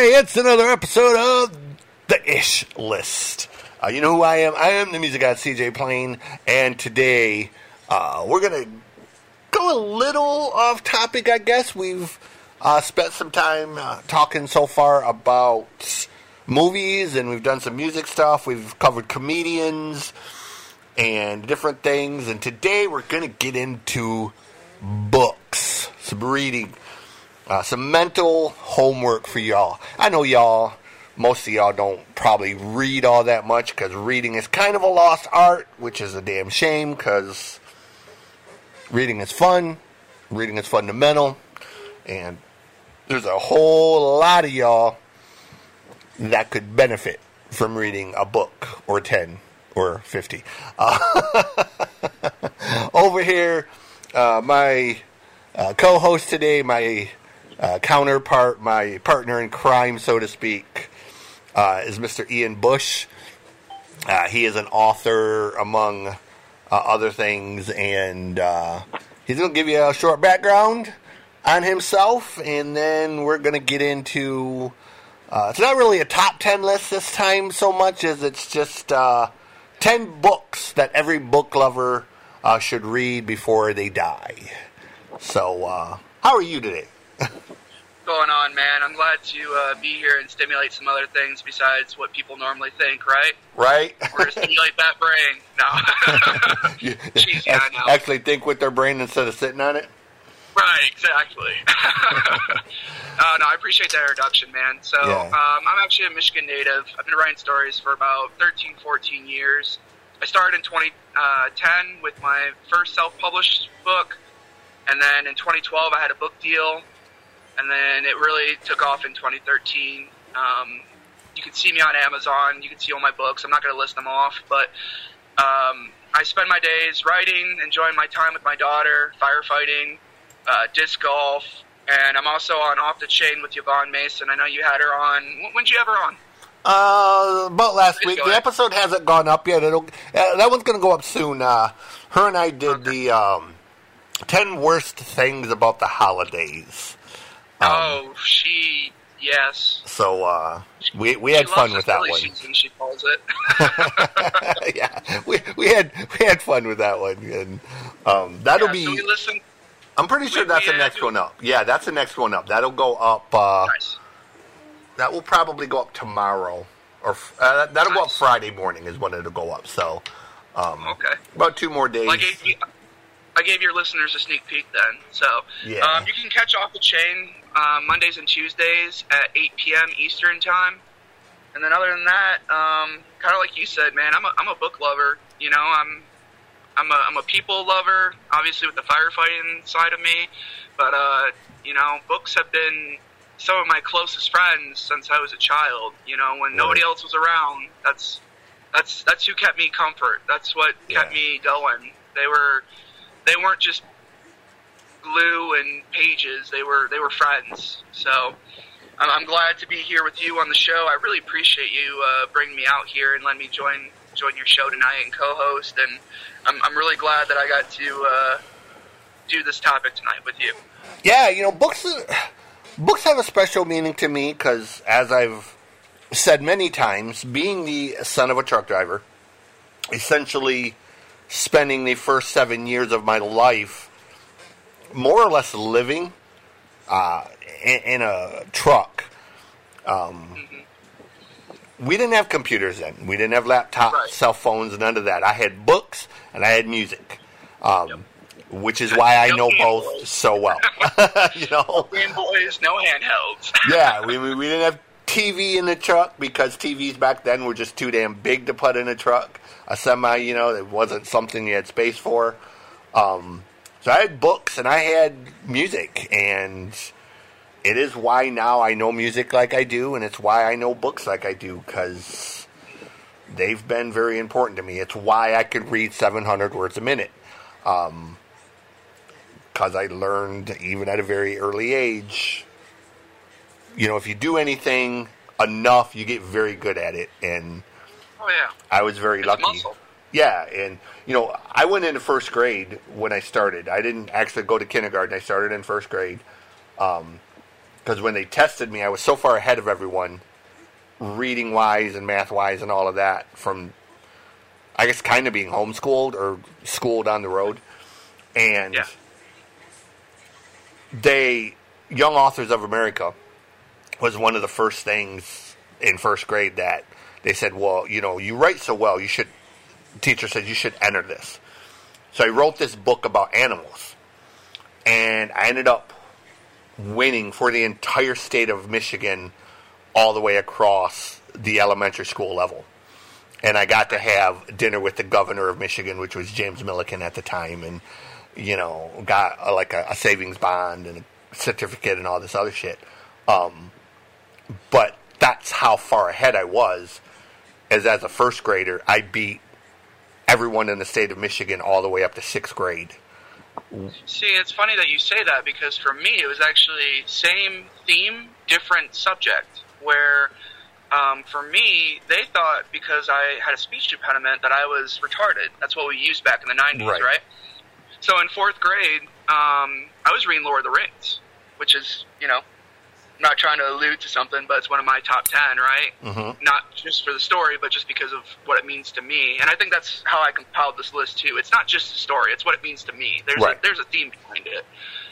Hey, it's another episode of the Ish List. Uh, you know who I am? I am the music guy CJ Plain, and today uh, we're gonna go a little off topic. I guess we've uh, spent some time uh, talking so far about movies, and we've done some music stuff. We've covered comedians and different things, and today we're gonna get into books, some reading. Uh, some mental homework for y'all. I know y'all, most of y'all don't probably read all that much because reading is kind of a lost art, which is a damn shame because reading is fun. Reading is fundamental. And there's a whole lot of y'all that could benefit from reading a book or 10 or 50. Uh, over here, uh, my uh, co host today, my uh, counterpart, my partner in crime, so to speak, uh, is Mr. Ian Bush. Uh, he is an author, among uh, other things, and uh, he's going to give you a short background on himself, and then we're going to get into. Uh, it's not really a top 10 list this time so much as it's just 10 books that every book lover should read before they die. So, how are you today? going on, man? I'm glad to uh, be here and stimulate some other things besides what people normally think, right? Right. We're to stimulate that brain. No. Jeez, yeah. Actually, think with their brain instead of sitting on it. Right, exactly. uh, no, I appreciate that introduction, man. So, Yeah. um, I'm actually a Michigan native. I've been writing stories for about 13, 14 years. I started in 2010 with my first self-published book, and then in 2012 I had a book deal, and then it really took off in 2013. Um, you can see me on Amazon. You can see all my books. I'm not going to list them off, but um, I spend my days writing, enjoying my time with my daughter, firefighting, uh, disc golf, and I'm also on Off the Chain with Yvonne Mason. I know you had her on. When- When'd you have her on? Uh, about last week. The episode hasn't gone up yet. It'll uh, that one's going to go up soon. Uh, her and I did the um, ten worst things about the holidays. Um, oh, she. Yes. So uh, we we had fun with that one. season, she calls it. yeah, we we had we had fun with that one, and um, that'll yeah, be. So listen. I'm pretty sure we- that's we, the next do- one up. Yeah, that's the next one up. That'll go up. Uh, Nice. That will probably go up tomorrow, or uh, that'll go up Friday morning is when it'll go up. So um, Okay. about two more days. Gave I gave your listeners a sneak peek then. So Yeah. um, you can catch off the chain uh, Mondays and Tuesdays at 8 p.m. Eastern time. And then other than that, um, kind of like you said, man, I'm a, I'm a book lover. You know, I'm I'm a, I'm a people lover, obviously with the firefighting side of me. But uh, you know, books have been some of my closest friends since I was a child. You know, when nobody else was around, that's that's that's who kept me comfort. That's what kept me going. They were they weren't just glue and pages. They were they were friends. So I'm, I'm glad to be here with you on the show. I really appreciate you uh, bringing me out here and letting me join join your show tonight and co-host. And I'm I'm really glad that I got to uh, do this topic tonight with you. Yeah, you know, books books have a special meaning to me because, as I've said many times, being the son of a truck driver, essentially spending the first seven years of my life more or less living uh, in, in a truck. Um, we didn't have computers then. We didn't have laptops, Right. cell phones, none of that. I had books and I had music, um, which is why I No know both Boys. so well. you know, Boys, no handhelds. yeah, we, we we didn't have TV in the truck because TVs back then were just too damn big to put in a truck. A semi, you know, it wasn't something you had space for. Um, so I had books and I had music, and it is why now I know music like I do, and it's why I know books like I do because they've been very important to me. It's why I could read 700 words a minute. Um, because I learned even at a very early age you know, if you do anything enough, you get very good at it. And Oh yeah, I was very it's lucky. muscle. Yeah, and you know, I went into first grade when I started. I didn't actually go to kindergarten. I started in first grade. Um, because when they tested me, I was so far ahead of everyone, reading wise and math wise and all of that from, I guess, kind of being homeschooled or schooled on the road, and Yeah. they Young Authors of America was one of the first things in first grade that they said, well, you know, you write so well, you should. Teacher said you should enter this. So I wrote this book about animals, and I ended up winning for the entire state of Michigan, all the way across the elementary school level. And I got to have dinner with the governor of Michigan, which was James Milliken at the time, and you know, got uh, like a, a savings bond and a certificate and all this other shit. Um, but that's how far ahead I was. As as a first grader, I beat everyone in the state of Michigan all the way up to sixth grade. See, it's funny that you say that because for me, it was actually same theme, different subject. Where um, for me, they thought because I had a speech impediment that I was retarded. That's what we used back in the '90s, Right. right? So in fourth grade, um, I was reading Lord of the Rings, which is, you know, I'm not trying to allude to something, but it's one of my top ten, right? Mm-hmm. Not just for the story, but just because of what it means to me. And I think that's how I compiled this list too. It's not just the story; it's what it means to me. There's Right. a, there's a theme behind it,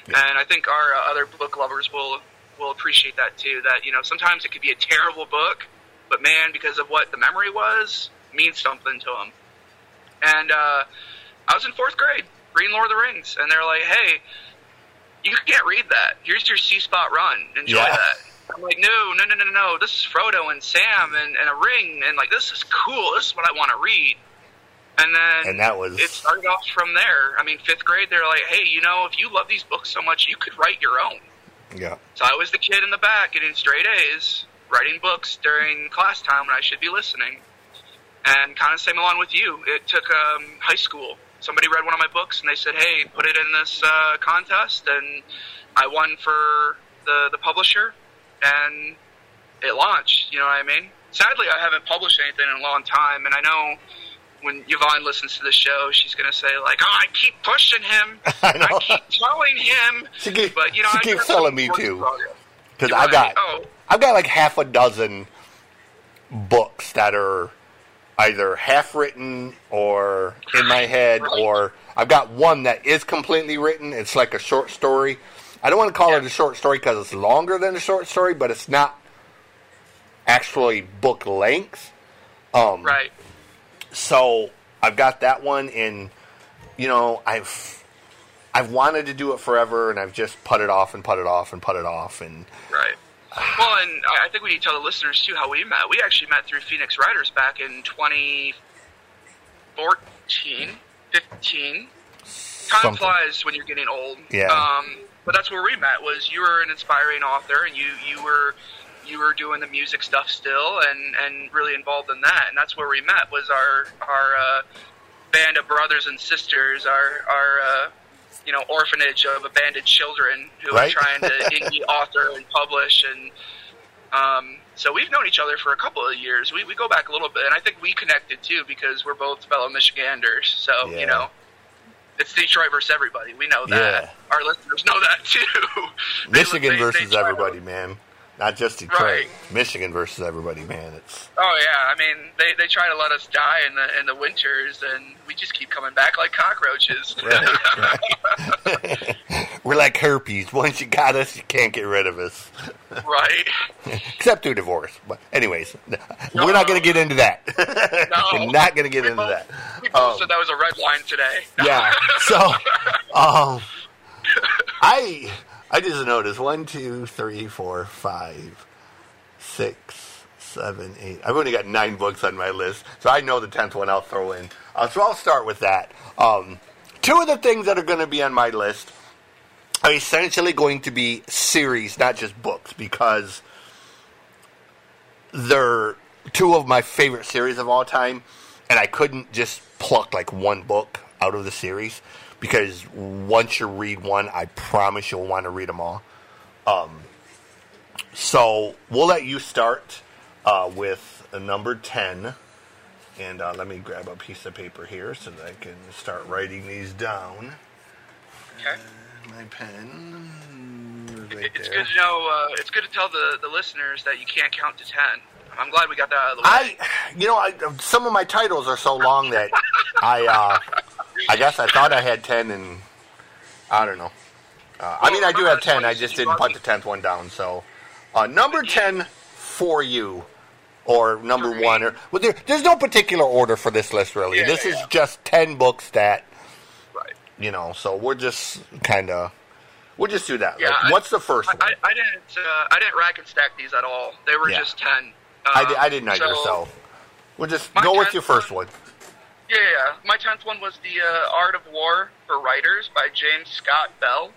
and I think our uh, other book lovers will will appreciate that too. That you know, sometimes it could be a terrible book, but man, because of what the memory was, means something to them. And uh, I was in fourth grade reading Lord of the Rings, and they're like, "Hey, you can't read that. Here's your See Spot Run. Enjoy Yeah. that." I'm like, "No, no, no, no, no. This is Frodo and Sam and, and a ring, and like this is cool. This is what I want to read." And then And that was it started off from there. I mean, fifth grade, they're like, "Hey, you know, if you love these books so much, you could write your own." yeah, So I was the kid in the back getting straight A's, writing books during class time when I should be listening. And kind of same along with you. It took um, high school. Somebody read one of my books and they said, "Hey, put it in this uh, contest," and I won for the the publisher, and it launched. You know what I mean? Sadly, I haven't published anything in a long time, and I know when Yvonne listens to the show, she's gonna say like, "Oh, I keep pushing him. I know. keep telling him." She keep- but you know, she I keeps telling me too. because I right. got Oh, I've got like half a dozen books that are either half written or in my head, or I've got one that is completely written. It's like a short story. I don't want to call it a short story because it's longer than a short story, but it's not actually book length. Um, right. So I've got that one, and you know I've I've wanted to do it forever, and I've just put it off and put it off and put it off, and Right. Well, and I think we need to tell the listeners too how we met. We actually met through Phoenix Riders back in 2014, 15. Time Something. flies when you're getting old. Yeah. Um, but that's where we met. Was you were an inspiring author, and you you were you were doing the music stuff still, and and really involved in that. And that's where we met. Was our our uh, band of brothers and sisters, our our uh, you know orphanage of abandoned children who Right. are trying to indie author and publish and. Um, so we've known each other for a couple of years. We, we go back a little bit, and I think we connected too because we're both fellow Michiganders. So Yeah. you know, it's Detroit versus everybody. We know that. Yeah. Our listeners know that too. Michigan they- versus they try to- everybody, man. Not just Detroit. Right. Michigan versus everybody, man. It's Oh yeah, I mean they, they try to let us die in the in the winters, and we just keep coming back like cockroaches. we're like herpes. Once you got us, you can't get rid of us, right? except through divorce. But anyways, we're not going to get into that. No, we're not going to get We into both- that. We both Um, said that was a red line today. yeah. So, um, I I just noticed one, two, three, four, five, six, seven, eight. I've only got nine books on my list, so I know the tenth one I'll throw in. Uh, so I'll start with that. Um, two of the things that are going to be on my list are essentially going to be series, not just books, because they're two of my favorite series of all time, and I couldn't just pluck like one book out of the series because once you read one, I promise you'll want to read them all. Um, so we'll let you start uh, with number ten, and uh, let me grab a piece of paper here so that I can start writing these down. Okay. My pen. Right it's there. good to know. Uh, it's good to tell the, the listeners that you can't count to ten. I'm glad we got that out of the way. I, you know, I, some of my titles are so long that I, uh, I guess I thought I had ten, and I don't know. Uh, I mean, I do have ten. I just didn't put the tenth one down. So, uh, number ten for you, or number one, or well, there, there's no particular order for this list really. Yeah, this is yeah. just ten books that right. you know. So we're just kind of, we'll just do that. Yeah, Like, I- what's the first I, one? I, I didn't. Uh, I didn't rack and stack these at all. They were Yeah. just ten. I, Um, di- I didn't either. so- So we'll just go with your first one- one. Yeah, yeah. My tenth one was the uh, Art of War for Writers by James Scott Bell.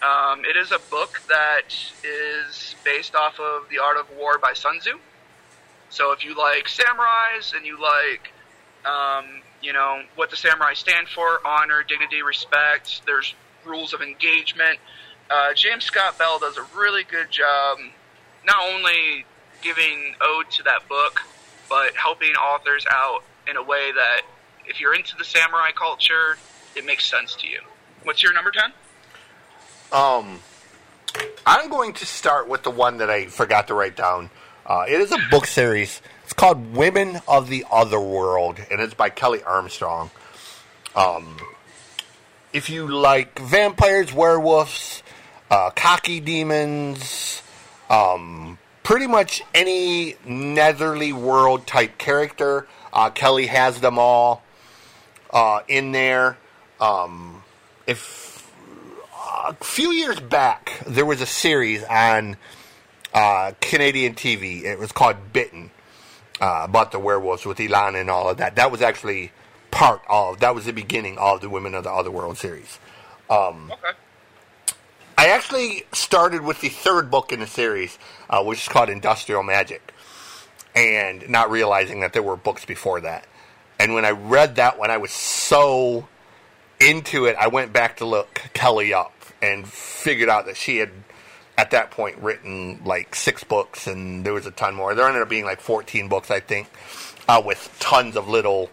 Um, it is a book that is based off of the Art of War by Sun Tzu. So if you like samurais and you like, um, you know, what the samurai stand for, honor, dignity, respect, there's rules of engagement. Uh, James Scott Bell does a really good job, not only giving ode to that book, but helping authors out in a way that if you're into the samurai culture, it makes sense to you. What's your number 10? Um, I'm going to start with the one that I forgot to write down. Uh, it is a book series. It's called Women of the Other World, and it's by Kelley Armstrong. Um, if you like vampires, werewolves, uh, cocky demons, um, pretty much any Netherly world type character, uh, Kelley has them all uh, in there. Um, if a few years back, there was a series on uh, Canadian TV. It was called Bitten, uh, about the werewolves with Elena and all of that. That was actually part of, that was the beginning of the Women of the Other World series. Okay. I actually started with the third book in the series, uh, which is called Industrial Magic, and not realizing that there were books before that. And when I read that one, I was so into it, I went back to look Kelley up and figured out that she had, at that point, written like six books, and there was a ton more. There ended up being like 14 books, I think, uh, with tons of little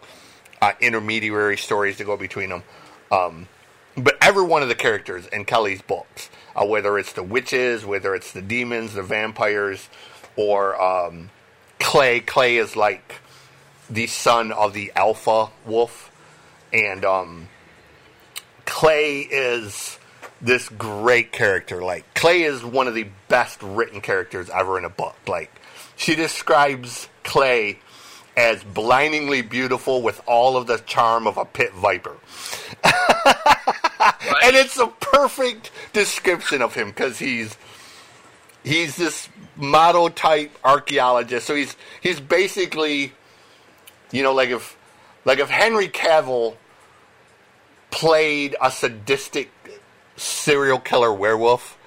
uh, intermediary stories to go between them. Um, but every one of the characters in Kelley's books, uh, whether it's the witches, whether it's the demons, the vampires, or um, Clay. Clay is like the son of the alpha wolf, and um, Clay is this great character. Like Clay is one of the best written characters ever in a book. Like she describes Clay as blindingly beautiful with all of the charm of a pit viper. and it's a perfect description of him because he's he's this model type archaeologist. So he's he's basically, you know, like if like if Henry Cavill played a sadistic serial killer werewolf,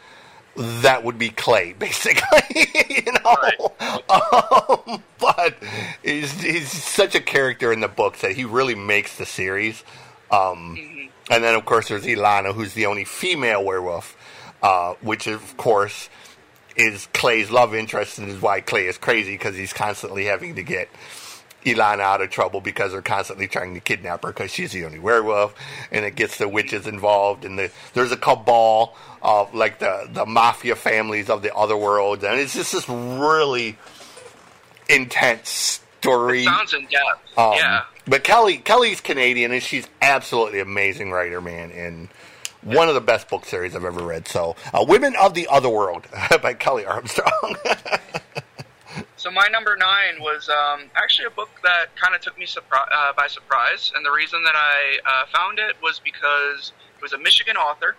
that would be Clay, basically. you know, um, but he's he's such a character in the books that he really makes the series. Um, and then, of course, there's Elena, who's the only female werewolf, uh, which, of course, is Clay's love interest, and is why Clay is crazy because he's constantly having to get Elena out of trouble because they're constantly trying to kidnap her because she's the only werewolf, and it gets the witches involved, and the, there's a cabal of like the the mafia families of the other world, and it's just this really intense story. Sounds in depth. Um, yeah. But Kelley Kelley's Canadian, and she's absolutely amazing writer, man, and one of the best book series I've ever read. So, uh, Women of the Other World by Kelley Armstrong. So my number nine was um, actually a book that kind of took me surpri- uh, by surprise, and the reason that I uh, found it was because it was a Michigan author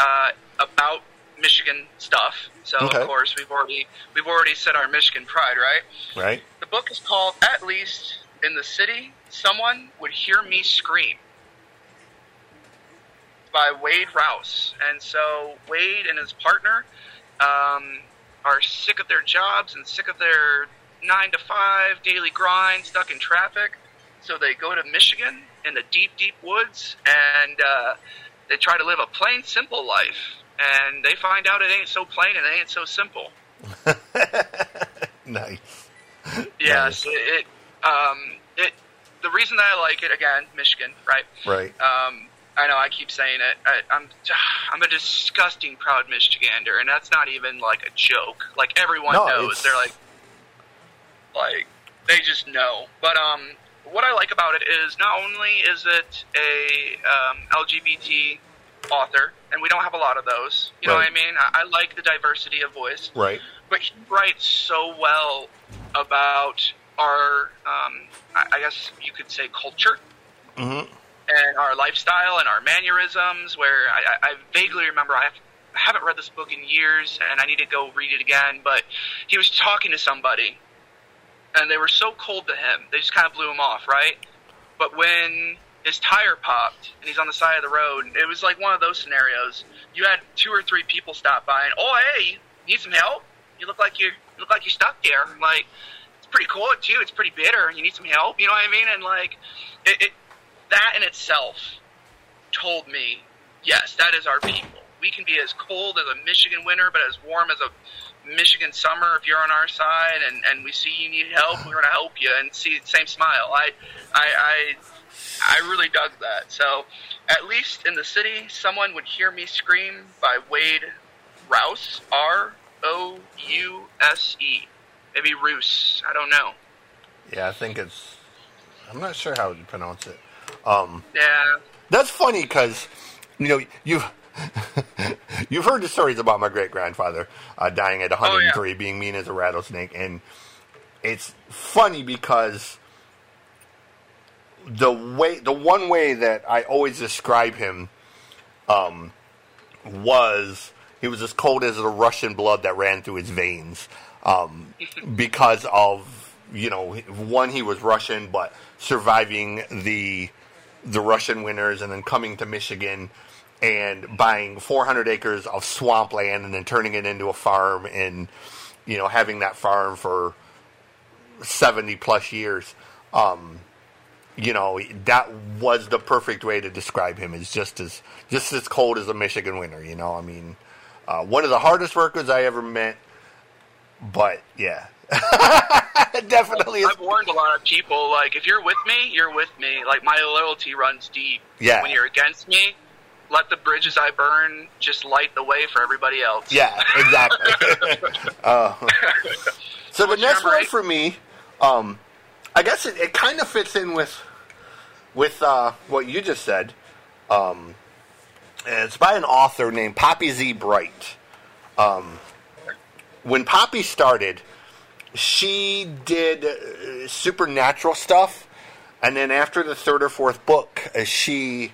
uh, about Michigan stuff. So Okay. of course we've already we've already said our Michigan pride, right? right? The book is called At Least in the City Someone Would Hear Me Scream by Wade Rouse. And so Wade and his partner um, are sick of their jobs and sick of their nine to five daily grind, stuck in traffic. So they go to Michigan in the deep, deep woods and uh, they try to live a plain, simple life. And they find out it ain't so plain and it ain't so simple. Nice. Yes, it, it um it the reason that I like it again, Michigan, right? Right. Um, I know I keep saying it. I, I'm I'm a disgusting proud Michigander, and that's not even like a joke. Like everyone No, knows, it's- they're like, like they just know. But um, what I like about it is not only is it a um, LGBT author, and we don't have a lot of those. You know what I mean? I, I like the diversity of voice Right. but he writes so well about our, um, I I guess you could say, culture hmm and our lifestyle and our mannerisms. Where I, I, vaguely remember I, have, I haven't read this book in years, and I need to go read it again. But he was talking to somebody, and they were so cold to him, they just kind of blew him off, right? But when his tire popped and he's on the side of the road, it was like one of those scenarios. You had two or three people stop by and, oh hey, need some help? You look like you're you look like you're stuck there. Like it's pretty cold too. It's pretty bitter. You need some help. You know what I mean? And like it, it that in itself told me, yes, that is our people. We can be as cold as a Michigan winter, but as warm as a Michigan summer if you're on our side and, and we see you need help, we're going to help you and see the same smile. I, I, I, I really dug that. So at least in the city, someone would hear me scream by Wade Rouse, R O U S E. Maybe Roos. I don't know. Yeah, I think it's. I'm not sure how you pronounce it. Um, Yeah. that's funny because you know you've you've heard the stories about my great grandfather uh, dying at 103, being mean as a rattlesnake, and it's funny because the way the one way that I always describe him um, was he was as cold as the Russian blood that ran through his veins um, because of you know one he was Russian but surviving the the Russian winters and then coming to Michigan and buying 400 acres of swampland and then turning it into a farm and you know having that farm for 70 plus years. Um, you know that was the perfect way to describe him. Is just as just as cold as a Michigan winter you know? I mean uh, one of the hardest workers I ever met but yeah definitely is I've warned a lot of people, like, if you're with me, you're with me. Like, my loyalty runs deep. Yeah. When you're against me, let the bridges I burn just light the way for everybody else. Yeah, exactly. uh, so the next one right? for me, um, I guess it, it kind of fits in with with uh, what you just said. Um, it's by an author named Poppy Z. Brite. Um, when Poppy started, she did uh, supernatural stuff, and then after the third or fourth book, uh, she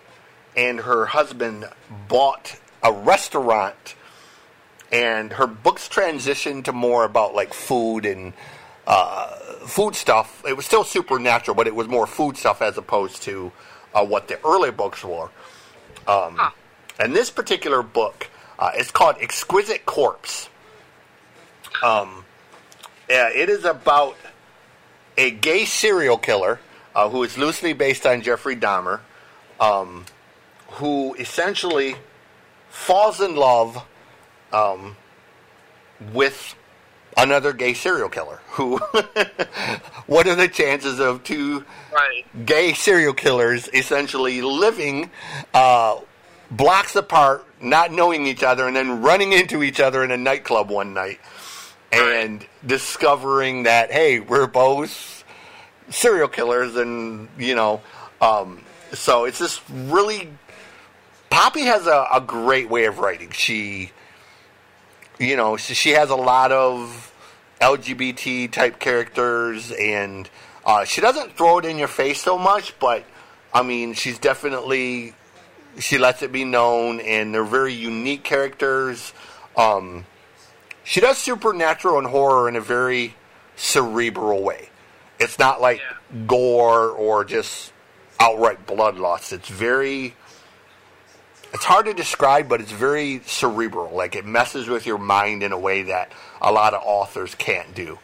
and her husband bought a restaurant and her books transitioned to more about like food and uh, food stuff. It was still supernatural, but it was more food stuff as opposed to uh, what the early books were. Um, Huh. And this particular book uh, is called Exquisite Corpse. Um, yeah, it is about a gay serial killer uh, who is loosely based on Jeffrey Dahmer, um, who essentially falls in love um, with another gay serial killer. Who? what are the chances of two Right. gay serial killers essentially living uh, blocks apart, not knowing each other, and then running into each other in a nightclub one night and discovering that hey, we're both serial killers, and you know, um, so it's just really. Poppy has a, a great way of writing. She, you know, she, she has a lot of LGBT type characters, and uh, she doesn't throw it in your face so much. But I mean, she's definitely she lets it be known, and they're very unique characters. Um, she does supernatural and horror in a very cerebral way. It's not like Yeah. gore or just outright bloodlust. It's very it's hard to describe, but it's very cerebral. Like it messes with your mind in a way that a lot of authors can't do.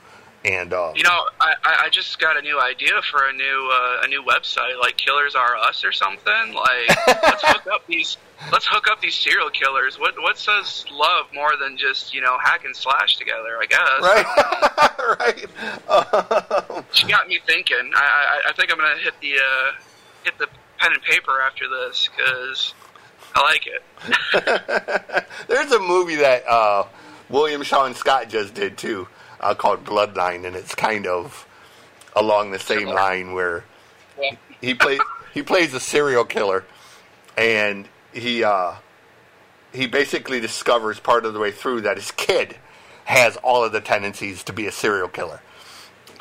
And um, You know, I, I just got a new idea for a new uh, a new website, like Killers Are Us or something. Like, let's hook up these let's hook up these serial killers. What what says love more than just you know hack and slash together? I guess. right, right. Um, She got me thinking. I I, I think I'm gonna hit the uh, hit the pen and paper after this because I like it. There's a movie that uh, William Sean Scott just did too, uh, called Bloodline, and it's kind of along the same line where Yeah. he plays he plays a serial killer, and he uh, he basically discovers part of the way through that his kid has all of the tendencies to be a serial killer,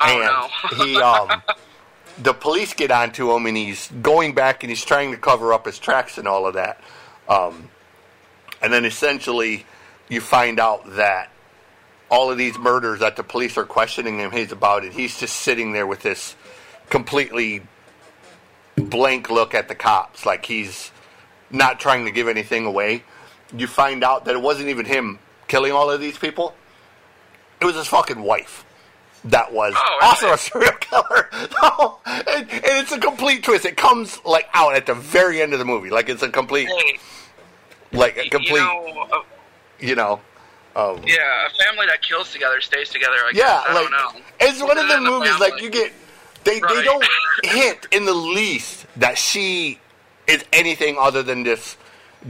Oh and no. he um, the police get onto him, and he's going back and he's trying to cover up his tracks and all of that, um, and then essentially you find out that all of these murders that the police are questioning him he's about it. He's just sitting there with this completely blank look at the cops like he's not trying to give anything away. You find out that it wasn't even him killing all of these people. It was his fucking wife that was Oh, also a serial killer. No, and, and it's a complete twist. It comes like out at the very end of the movie. Like it's a complete like a complete you know, uh, you know um, yeah, a family that kills together stays together. I guess. Yeah, I like don't know. it's one of the movies like you get they they don't hint in the least that she is anything other than this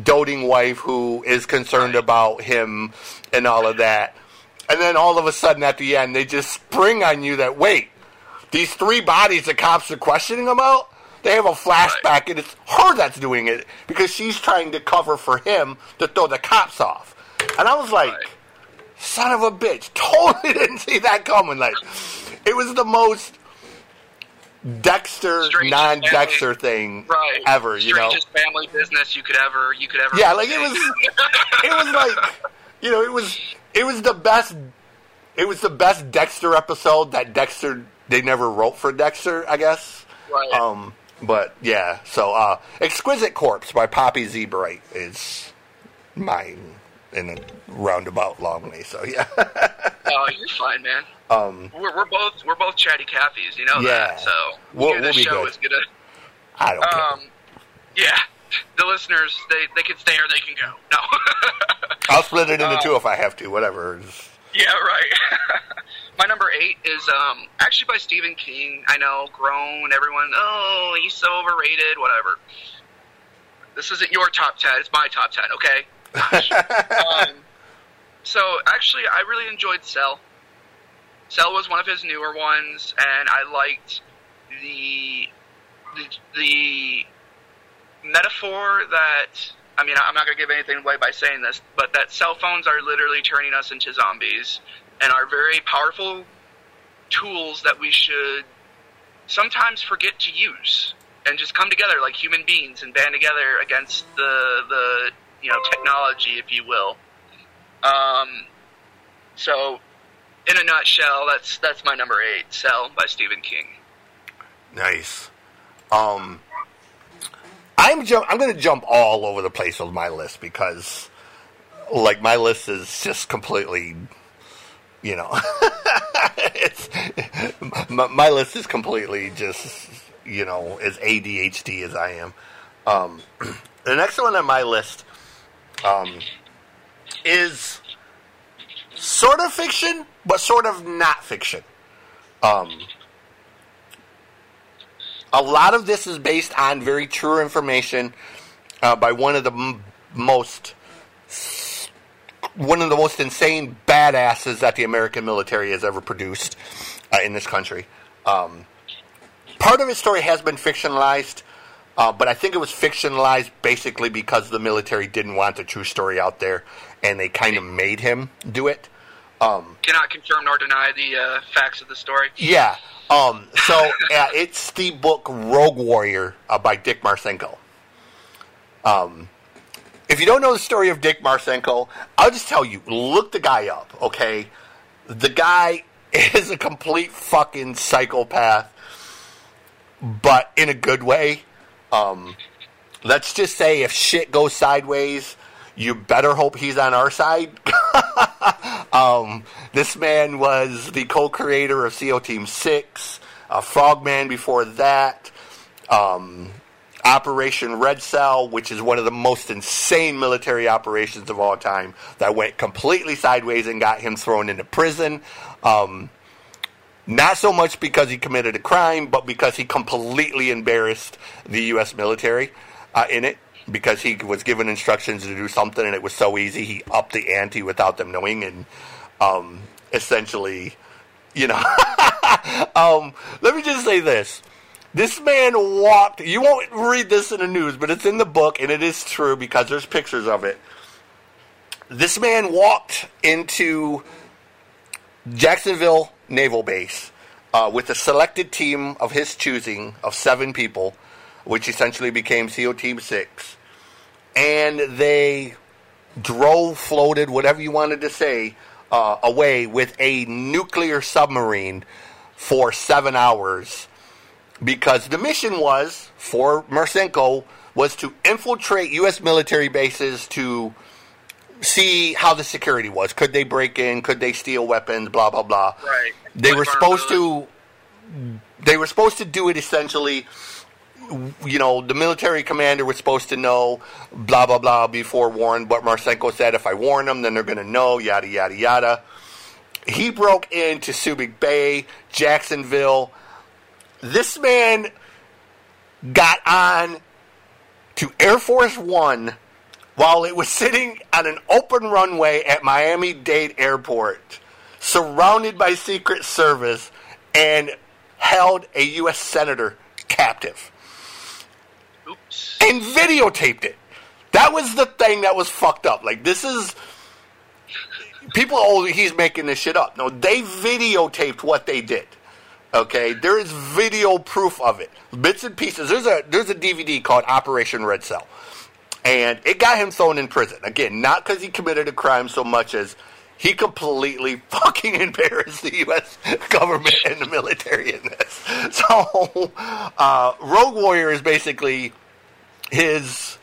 doting wife who is concerned Right. about him and all of that. And then all of a sudden at the end they just spring on you that wait, these three bodies the cops are questioning about, they have a flashback Right. and it's her that's doing it because she's trying to cover for him to throw the cops off. And I was like, Right. Son of a bitch, totally didn't see that coming. Like, it was the most Dexter, non-Dexter thing Right. ever. You know? Strangest family business you could ever you could ever. Yeah, like it was. It was like, you know, it was. It was the best. It was the best Dexter episode that Dexter they never wrote for Dexter. I guess. Right. Um. But yeah. So, uh, "Exquisite Corpse" by Poppy Z. Brite is mine in a roundabout long way. So yeah. oh, you're fine, man. um. We're, we're both we're both chatty Cathy's, you know Yeah. that. So We'll- we'll this show good. is gonna. I don't care. Um, yeah, the listeners they they can stay or they can go. No. I'll split it into uh, two if I have to. Whatever. Yeah, right. My number eight is um, actually by Stephen King. I know, grown. Everyone, oh, he's so overrated. Whatever. This isn't your top ten. It's my top ten. Okay. Gosh. um, so actually, I really enjoyed Cell. Cell was one of his newer ones, and I liked the the, the metaphor that I mean, I'm not going to give anything away by saying this, but that cell phones are literally turning us into zombies and are very powerful tools that we should sometimes forget to use and just come together like human beings and band together against the the you know technology, if you will. Um, so, in a nutshell, that's that's my number eight, Cell by Stephen King. Nice. Um, I'm. I'm going to jump all over the place with my list because, like, my list is just completely, you know, it's my, my list is completely just, you know, as ADHD as I am. Um, the next one on my list, um, is sort of fiction, but sort of not fiction. Um, a lot of this is based on very true information uh, by one of the m- most one of the most insane badasses that the American military has ever produced uh, in this country. Um, part of his story has been fictionalized, uh, but I think it was fictionalized basically because the military didn't want the true story out there, and they kind of made him do it. Um, Cannot confirm nor deny the uh, facts of the story. yeah. Um, so uh, it's the book Rogue Warrior uh, by Dick Marcinko. Um, if you don't know the story of Dick Marcinko, I'll just tell you: look the guy up. Okay, the guy is a complete fucking psychopath, but in a good way. Um, let's just say if shit goes sideways, you better hope he's on our side. um, this man was the co-creator of SEAL Team Six, uh, Frogman before that, um, Operation Red Cell, which is one of the most insane military operations of all time, that went completely sideways and got him thrown into prison. Um, Not so much because he committed a crime, but because he completely embarrassed the U.S. military uh, in it. Because he was given instructions to do something and it was so easy, he upped the ante without them knowing and um, essentially, you know. um, let me just say this. This man walked, you won't read this in the news, but it's in the book and it is true because there's pictures of it. This man walked into Jacksonville Naval Base uh, with a selected team of his choosing of seven people, which essentially became SEAL Team 6. And they drove, floated, whatever you wanted to say, uh, away with a nuclear submarine for seven hours because the mission was for Marcinko was to infiltrate U.S. military bases to see how the security was. Could they break in? Could they steal weapons? Blah blah blah. Right. They were supposed uh, to. They were supposed to do it essentially. You know, the military commander was supposed to know, blah blah blah, before warned. But Marcinko said, if I warn them, then they're going to know. Yada yada yada. He broke into Subic Bay, Jacksonville. This man got on to Air Force One while it was sitting on an open runway at Miami Dade Airport, surrounded by Secret Service, and held a U.S. Senator captive. Oops. And videotaped it. That was the thing that was fucked up. Like, this is. People, oh, he's making this shit up. No, they videotaped what they did. Okay, there is video proof of it, bits and pieces. There's a there's a DVD called Operation Red Cell, and it got him thrown in prison. Again, not because he committed a crime so much as he completely fucking embarrassed the U.S. government and the military in this. So, uh, Rogue Warrior is basically his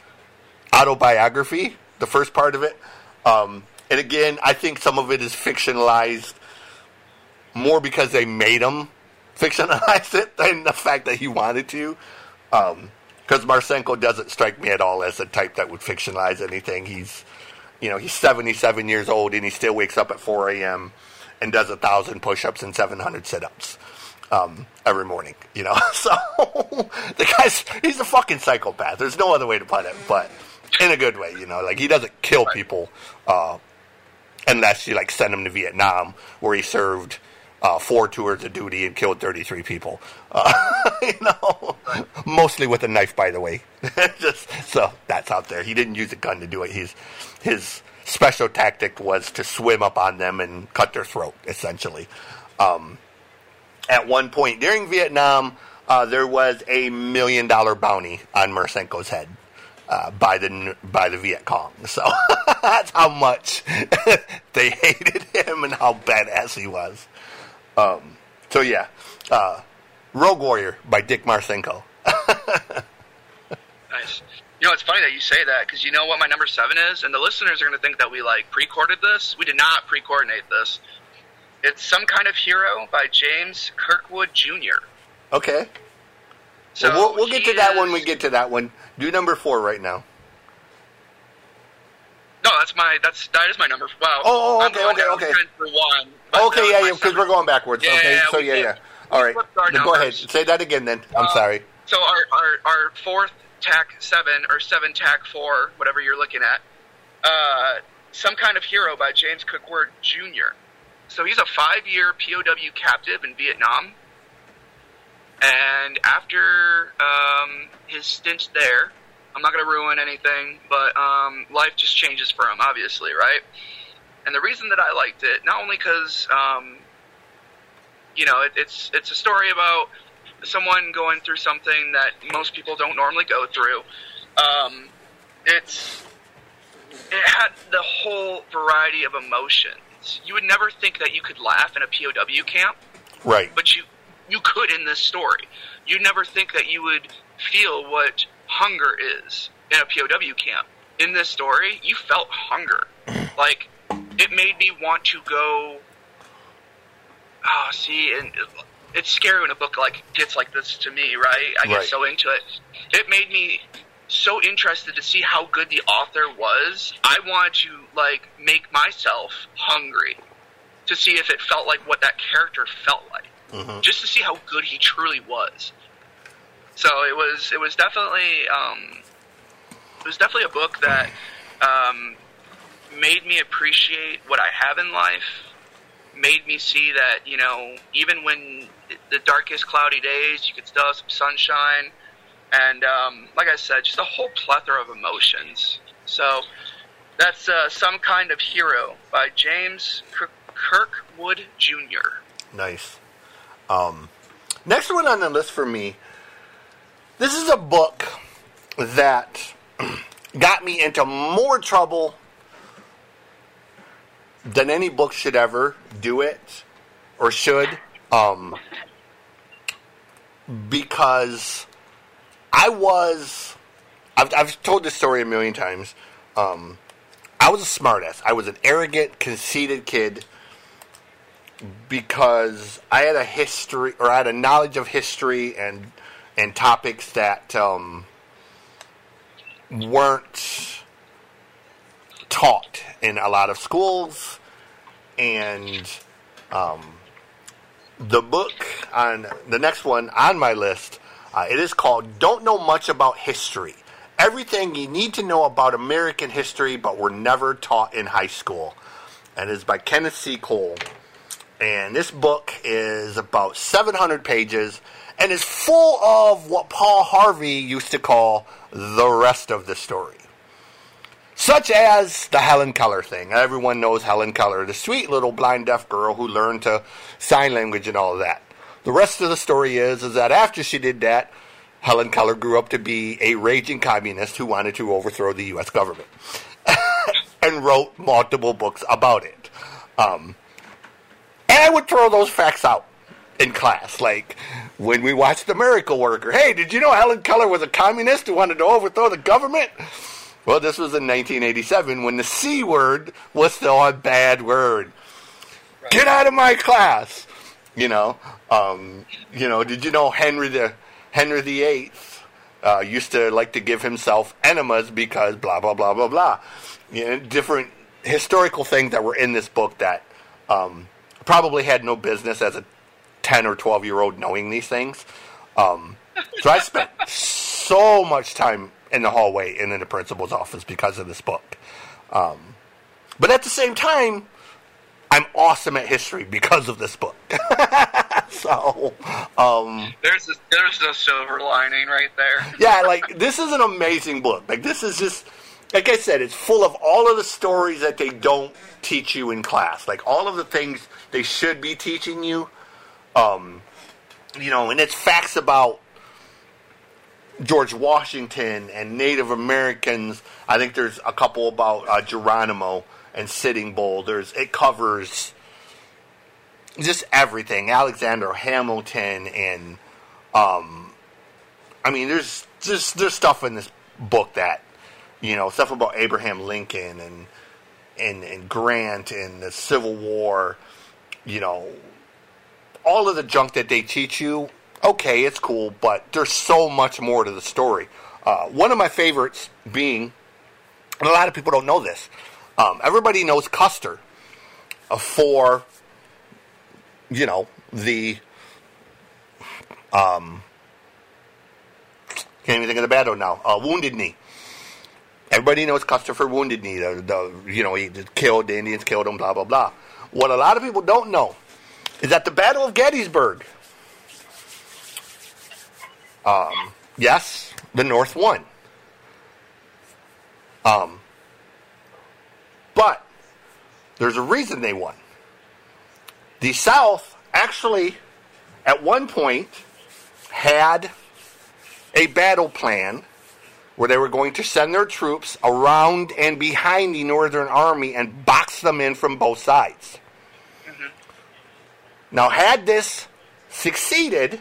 autobiography, the first part of it. Um, and again, I think some of it is fictionalized more because they made him fictionalize it than the fact that he wanted to. Because um, doesn't strike me at all as a type that would fictionalize anything. He's, you know, he's 77 years old and he still wakes up at 4 a.m. and does a thousand push-ups and 700 sit-ups um, every morning. You know, so the guy's he's a fucking psychopath. There's no other way to put it, but in a good way. You know, like he doesn't kill people uh, unless you like send him to Vietnam where he served uh, four tours of duty and killed 33 people. Uh, you know, mostly with a knife, by the way. Just so that's out there. He didn't use a gun to do it. His his special tactic was to swim up on them and cut their throat, essentially. Um, at one point during Vietnam, uh, there was a million dollar bounty on Marcinko's head. Uh, by the by the Viet Cong, so that's how much they hated him and how badass he was. Um, so yeah, uh, Rogue Warrior by Dick Marcinko. nice. You know, it's funny that you say that because you know what my number seven is, and the listeners are going to think that we like pre-recorded this. We did not pre-coordinate this. It's some kind of hero by James Kirkwood Jr. Okay. So well, we'll, we'll get to that is... when we get to that one. Do number four right now. No, that's my that's that is my number. Wow. Oh, oh okay, okay, okay. For one. Okay, yeah, yeah, because we're going backwards. Yeah, okay, yeah, so yeah, yeah. All right, go ahead. Say that again, then. I'm uh, sorry. So our, our our fourth tack seven or seven tack four, whatever you're looking at, uh, some kind of hero by James Kirkwood Jr. So he's a five-year POW captive in Vietnam, and after um, his stint there, I'm not going to ruin anything, but um, life just changes for him, obviously, right? And the reason that I liked it, not only because, um, you know, it, it's it's a story about someone going through something that most people don't normally go through. Um, it's it had the whole variety of emotions. You would never think that you could laugh in a POW camp, right? But you you could in this story. You'd never think that you would feel what hunger is in a POW camp. In this story, you felt hunger. Like, it made me want to go. Oh, see, and it's scary when a book like gets like this to me, right? I get right. so into it. It made me so interested to see how good the author was. I wanted to like make myself hungry to see if it felt like what that character felt like. mm-hmm. just to see how good he truly was. So it was it was definitely um, it was definitely a book that um, made me appreciate what I have in life. Made me see that you know even when the darkest cloudy days, you could still have some sunshine, and um, like I said, just a whole plethora of emotions. So that's uh, some kind of hero by James Kirkwood Jr. Nice. Um, next one on the list for me. This is a book that got me into more trouble than any book should ever do it or should. Um, because I was, I've, I've told this story a million times. Um, I was a smartass. I was an arrogant, conceited kid because I had a history or I had a knowledge of history and and topics that um, weren't taught in a lot of schools and um, the book on the next one on my list uh, it is called don't know much about history. Everything you need to know about american history but were never taught in high school. And is by kenneth c. Cole. And this book is about 700 pages and is full of what Paul Harvey used to call the rest of the story. Such as the Helen Keller thing. Everyone knows Helen Keller, the sweet little blind deaf girl who learned to sign language and all of that. The rest of the story is is that after she did that, Helen Keller grew up to be a raging communist who wanted to overthrow the U.S. government and wrote multiple books about it. Um, and I would throw those facts out in class. Like when we watched The Miracle Worker. Hey, did you know Helen Keller was a communist who wanted to overthrow the government? Well, this was in 1987 when the C word was still a bad word. Right. Get out of my class. You know, um, you know. Did you know Henry the Henry the Eighth uh, used to like to give himself enemas because blah blah blah blah blah. You know, different historical things that were in this book that um, probably had no business as a 10 or 12 year old knowing these things. Um, so I spent so much time in the hallway and in the principal's office because of this book. Um, but at the same time, I'm awesome at history because of this book. so um, there's a, there's a silver lining right there. yeah, like this is an amazing book. Like this is just like I said, it's full of all of the stories that they don't teach you in class. Like all of the things they should be teaching you. Um, you know, and it's facts about George Washington and Native Americans. I think there's a couple about uh, Geronimo and Sitting Bull. There's it covers just everything. Alexander Hamilton and um, I mean, there's just there's stuff in this book that you know, stuff about Abraham Lincoln and and, and Grant and the Civil War, you know, all of the junk that they teach you, okay, it's cool, but there's so much more to the story. Uh, one of my favorites being, and a lot of people don't know this, um, everybody knows Custer uh, for, you know, the, um, can't even think of the battle now, uh, Wounded Knee. Everybody knows Custer for Wounded Knee. The, the, you know, he killed, the Indians killed him, blah, blah, blah. What a lot of people don't know is that the Battle of Gettysburg, um, yes, the North won. Um, but there's a reason they won. The South actually, at one point, had a battle plan where they were going to send their troops around and behind the Northern Army and box them in from both sides. Mm-hmm. Now, had this succeeded,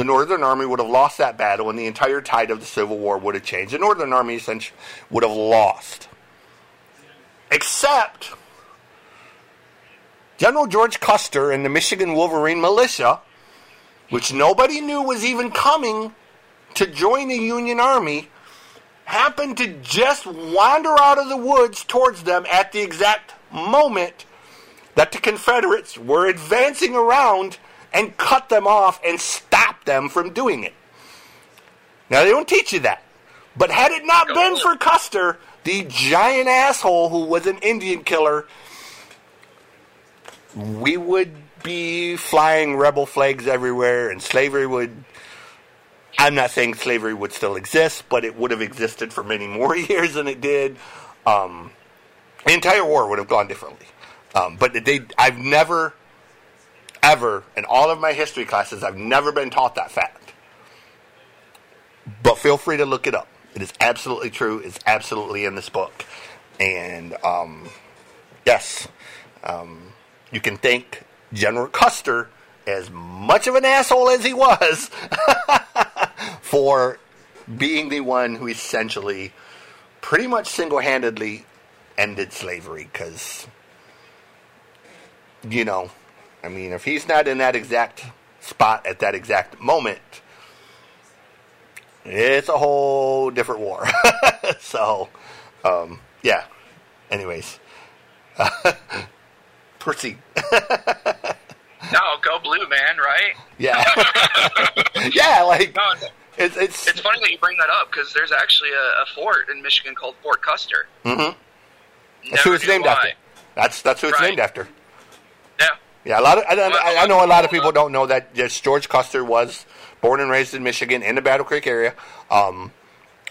the Northern Army would have lost that battle and the entire tide of the Civil War would have changed. The Northern Army essentially would have lost. Except General George Custer and the Michigan Wolverine Militia, which nobody knew was even coming to join the Union Army happened to just wander out of the woods towards them at the exact moment that the Confederates were advancing around and cut them off and stop them from doing it. Now, they don't teach you that. But had it not been for Custer, the giant asshole who was an Indian killer, we would be flying rebel flags everywhere and slavery would. I'm not saying slavery would still exist, but it would have existed for many more years than it did. Um, the entire war would have gone differently. Um, but they, I've never, ever, in all of my history classes, I've never been taught that fact. But feel free to look it up. It is absolutely true. It's absolutely in this book. And um, yes, um, you can thank General Custer, as much of an asshole as he was, for being the one who essentially, pretty much single handedly, ended slavery. Because, you know, I mean, if he's not in that exact spot at that exact moment, it's a whole different war. so, um, yeah. Anyways, proceed. no, go blue, man. Right? Yeah. yeah, like No, it's it's. it's funny that you bring that up because there's actually a, a fort in Michigan called Fort Custer. Mhm. That's who it's named why. after. That's that's who it's Right. named after. Yeah. A lot of I, I, I know a lot of people don't know that just George Custer was born and raised in Michigan in the Battle Creek area, um,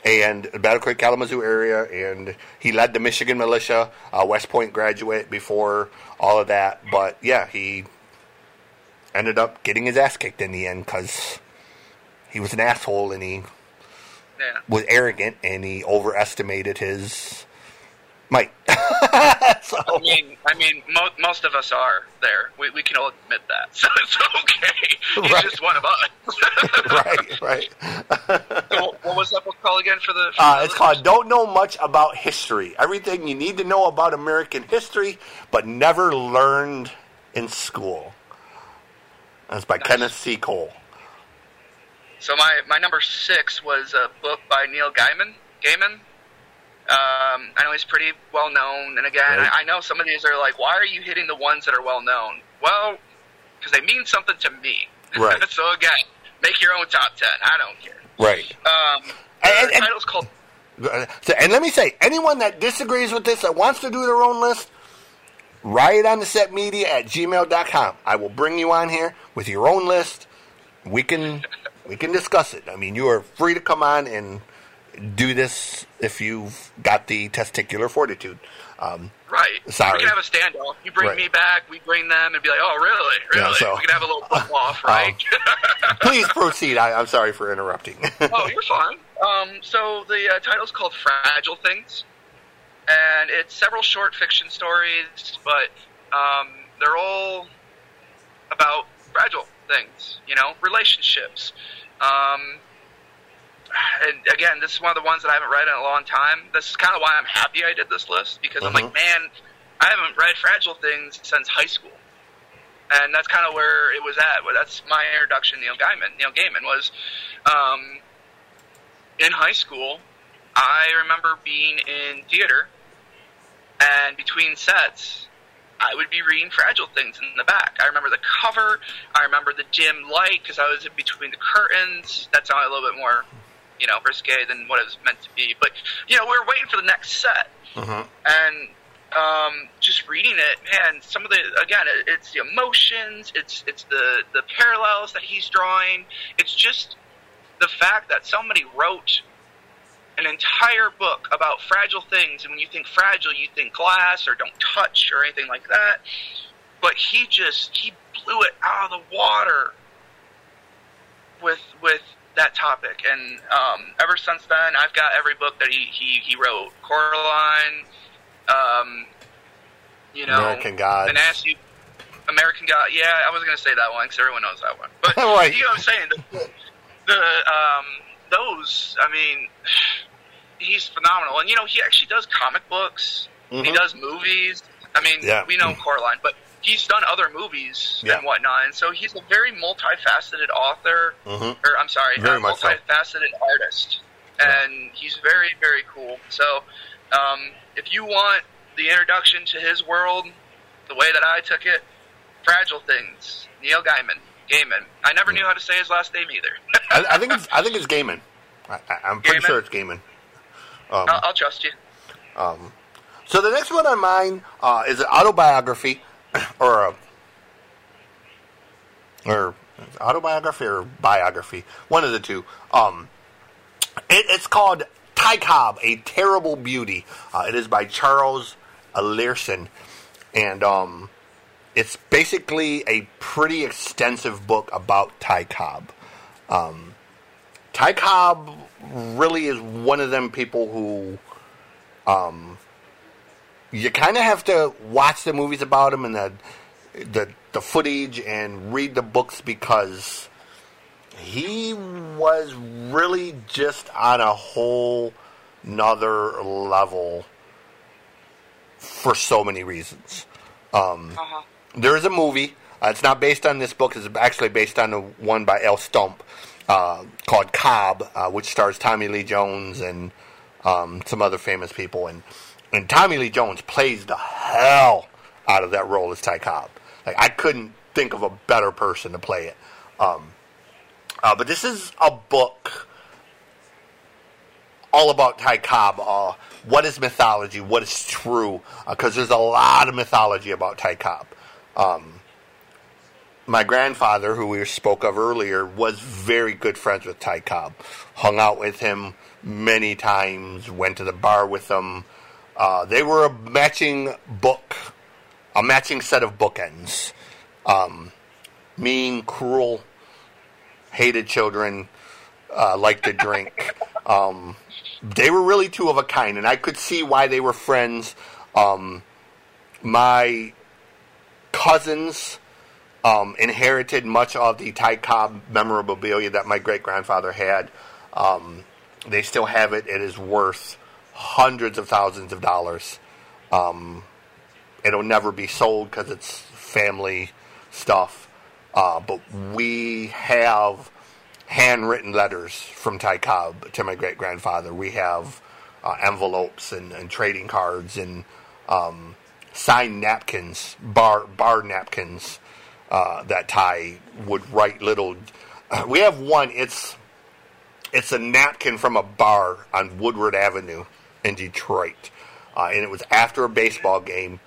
and Battle Creek Kalamazoo area, and he led the Michigan militia, uh, West Point graduate before all of that. But yeah, he ended up getting his ass kicked in the end because he was an asshole and he Yeah. was arrogant and he overestimated his might. so I mean, I mean, mo- most of us are there. We, we can all admit that, so it's okay. He's Right. just one of us. right, right. so, what was that book called again for the? For Uh, the it's called "Don't Know Much About History." Everything you need to know about American history, but never learned in school. That's by Nice. Kenneth C. Cole. So my, my number six was a book by Neil Gaiman. Gaiman. Um, I know he's pretty well known, and again, Right. I, I know some of these are like, why are you hitting the ones that are well known? Well, because they mean something to me. Right. so again, make your own top ten. I don't care. Right. Um, And- and- title's called So, and let me say, anyone that disagrees with this, that wants to do their own list, write on the set media at gmail.com. I will bring you on here with your own list. We can we can discuss it. I mean, you are free to come on and do this if you've got the testicular fortitude. Um, Right. Sorry. We can have a standoff. You bring Right. me back, we bring them, and be like, oh, really? Yeah, Really? so- we can have a little flip off, right? please proceed. I, I'm sorry for interrupting. oh, you're fine. Um, so the uh, title's called Fragile Things, and it's several short fiction stories, but um, they're all about fragile things, you know, relationships. Um, and again, this is one of the ones that I haven't read in a long time. This is kind of why I'm happy I did this list because I'm like, Mhm. man, I haven't read Fragile Things since high school, and that's kind of where it was at. Well, that's my introduction. to Neil Gaiman. Neil Gaiman was um, in high school. I remember being in theater, and between sets, I would be reading Fragile Things in the back. I remember the cover. I remember the dim light because I was in between the curtains. That sounded a little bit more, you know, risque than what it was meant to be. But you know, we were waiting for the next set, Mhm. and um, just reading it, man. Some of the again, it, it's the emotions. It's it's the the parallels that he's drawing. It's just the fact that somebody wrote an entire book about fragile things, and when you think fragile, you think glass or don't touch or anything like that. But he just he blew it out of the water that topic, and um, ever since then, I've got every book that he he, he wrote. Coraline, um, you know, American and ask you. American God, yeah, I was gonna say that one because everyone knows that one. But you know what I'm saying? The, the um, those, I mean, he's phenomenal, and you know he actually does comic books. He Mhm. does movies. I mean, Yeah. we know Coraline, but he's done other movies Yeah. and whatnot, and so he's a very multifaceted author. Mhm. Or I'm sorry, Very a much so. multifaceted artist, and he's very, very cool. So, um, if you want the introduction to his world, the way that I took it, Fragile Things, Neil Gaiman. Gaiman. I never knew how to say his last name either. I, I think it's I think it's Gaiman. I, am pretty Gaiman? sure it's Gaiman. Um, I'll, I'll trust you. um, so the next one on mine uh, is an autobiography, or a or autobiography or biography, one of the two. Um, it, it's called Ty Cobb, A Terrible Beauty. Uh, it is by Charles Leerhsen, and um, it's basically a pretty extensive book about Ty Cobb. Um, Ty Cobb really is one of them people who um, you kind of have to watch the movies about him and the the the footage and read the books because he was really just on a whole nother level for so many reasons. Um, Uh-huh. there is a movie. Uh, it's not based on this book. It's actually based on the one by Al Stump uh, called Cobb, uh, which stars Tommy Lee Jones and um, some other famous people. And and Tommy Lee Jones plays the hell out of that role as Ty Cobb. Like I couldn't think of a better person to play it. Um, uh, but this is a book all about Ty Cobb. Uh, what is mythology? What is true? Because there's a lot of mythology about Ty Cobb. Um, my grandfather, who we spoke of earlier, was very good friends with Ty Cobb. Hung out with him many times. Went to the bar with him. Uh, they were a matching book, a matching set of bookends. Um, mean, cruel, hated children, uh, liked to drink. Um, they were really two of a kind, and I could see why they were friends. Um, my cousins um, inherited much of the Ty Cobb memorabilia that my great grandfather had. Um, they still have it. It is worth hundreds of thousands of dollars. Um, it'll never be sold because it's family stuff. Uh, but we have handwritten letters from Ty Cobb to my great grandfather. We have uh, envelopes and, and trading cards and um, signed napkins, bar bar napkins uh, that Ty would write little. we have one. It's it's a napkin from a bar on Woodward Avenue in Detroit, uh, and it was after a baseball game.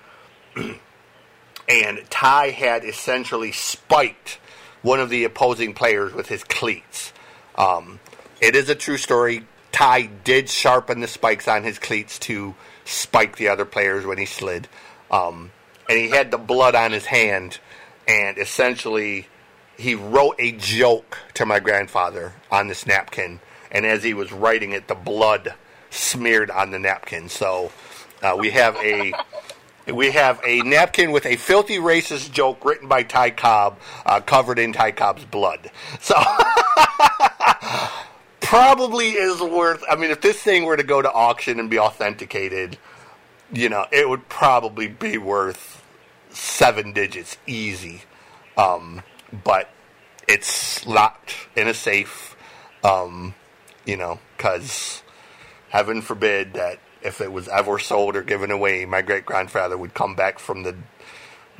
and Ty had essentially spiked one of the opposing players with his cleats. Um, it is a true story. Ty did sharpen the spikes on his cleats to spike the other players when he slid. Um, and he had the blood on his hand, and essentially he wrote a joke to my grandfather on this napkin. And as he was writing it, the blood smeared on the napkin. So uh, we have a we have a napkin with a filthy racist joke written by Ty Cobb, uh, covered in Ty Cobb's blood. So probably is worth. I mean, if this thing were to go to auction and be authenticated, you know, it would probably be worth seven digits easy. Um, but it's locked in a safe. Um, you know, because heaven forbid that if it was ever sold or given away, my great grandfather would come back from the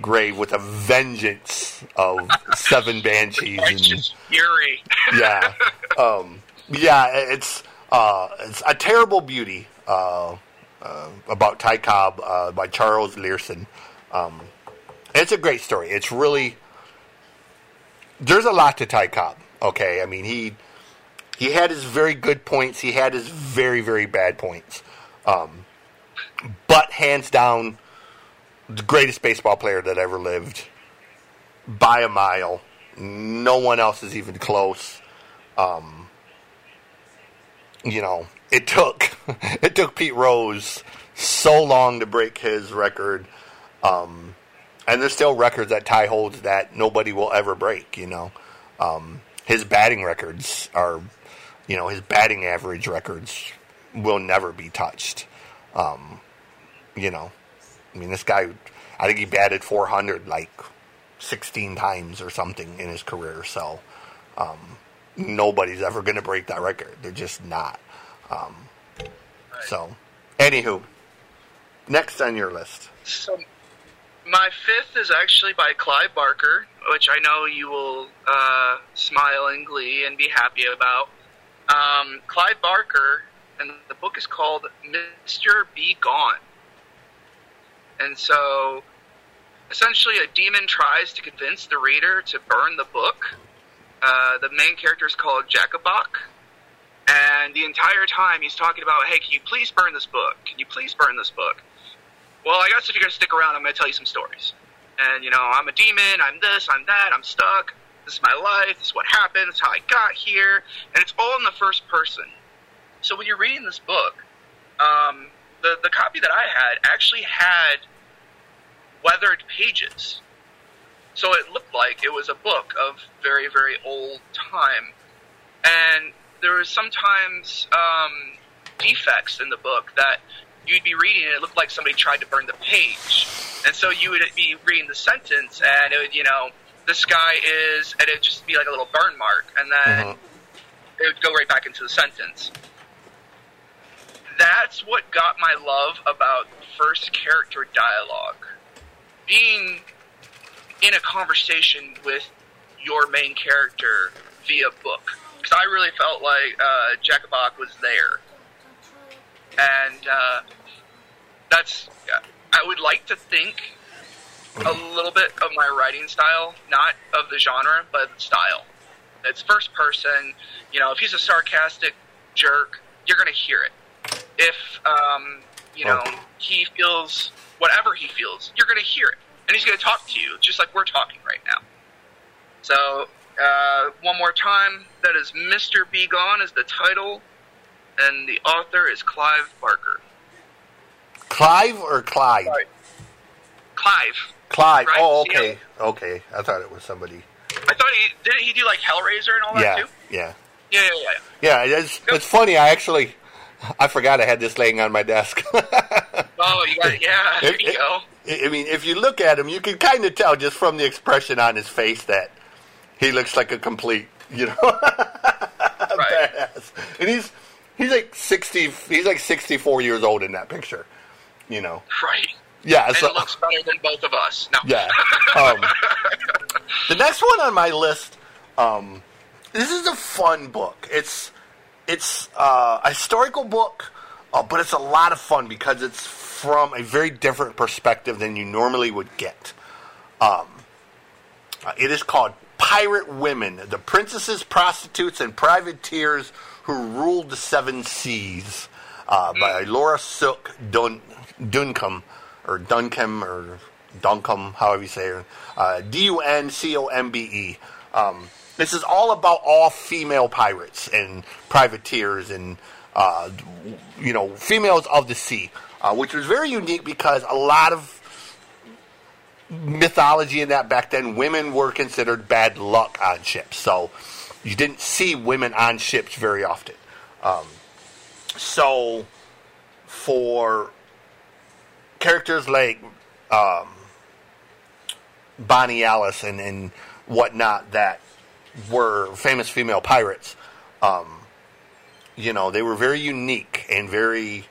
grave with a vengeance of seven banshees. And, fury. yeah, um, yeah, it's uh, it's a terrible beauty uh, uh, about Ty Cobb uh, by Charles Leerhsen. Um, it's a great story. It's really there's a lot to Ty Cobb. Okay, I mean he he had his very good points. He had his very very bad points. Um, but hands down, the greatest baseball player that ever lived by a mile. No one else is even close. Um, you know, it took it took Pete Rose so long to break his record, um, and there's still records that Ty holds that nobody will ever break. You know, um, his batting records are, you know, his batting average records will never be touched. Um, you know, I mean, this guy, I think he batted 400 like 16 times or something in his career. So um, nobody's ever going to break that record. They're just not. Um, So, anywho, next on your list. So, My fifth is actually by Clive Barker, which I know you will uh, smile in glee and be happy about. Um, Clive Barker, and the book is called Mister B. Gone. And so, essentially, a demon tries to convince the reader to burn the book. Uh, the main character is called Jakabok, and the entire time he's talking about, hey, can you please burn this book? Can you please burn this book? Well, I guess if you're going to stick around, I'm going to tell you some stories. And, you know, I'm a demon, I'm this, I'm that, I'm stuck, this is my life, this is what happened, this is how I got here, and it's all in the first person. So when you're reading this book, um, the, the copy that I had actually had weathered pages. So it looked like it was a book of very, very old time. And there was sometimes um, defects in the book that you'd be reading and it looked like somebody tried to burn the page. And so you would be reading the sentence and it would, you know, this guy is, and it would just be like a little burn mark. And then Mhm. it would go right back into the sentence. That's what got my love about first character dialogue. Being in a conversation with your main character via book. Because I really felt like uh, Jakabok was there. And uh, that's, I would like to think a little bit of my writing style, not of the genre, but style. It's first person. You know, if he's a sarcastic jerk, you're going to hear it. If, um, you know, Okay. he feels whatever he feels, you're going to hear it. And he's going to talk to you, just like we're talking right now. So, uh, one more time, that is Mister B. Gone is the title, and the author is Clive Barker. Clive or Clyde? Right. Clive. Clive. Right, Oh, yeah. okay. Okay. I thought it was somebody. I thought he didn't he do like Hellraiser and all that too? Yeah. Yeah, yeah, yeah. Yeah. It's, it's funny. I actually, I forgot I had this laying on my desk. Oh, you got. Yeah, there you It- go. I mean, if you look at him, you can kind of tell just from the expression on his face that he looks like a complete, you know, badass. And he's he's like sixty. He's like sixty-four years old in that picture. You know. Right. Yeah. And so it looks better than both of us. No. yeah. Um, the next one on my list. Um, this is a fun book. It's it's uh, a historical book, uh, but it's a lot of fun because it's from a very different perspective than you normally would get. Um, uh, it is called Pirate Women: The Princesses, Prostitutes, and Privateers Who Ruled the Seven Seas uh, by Laura Sook Dun- Duncombe, or Duncombe, or Duncombe, however you say it. Uh, D U N C O M B E. Um, this is all about all female pirates and privateers and uh, you know females of the sea, uh, which was very unique because a lot of mythology in that back then, women were considered bad luck on ships. So you didn't see women on ships very often. Um, so for characters like um, Bonnie Alice and, and whatnot that were famous female pirates, um, you know, they were very unique and very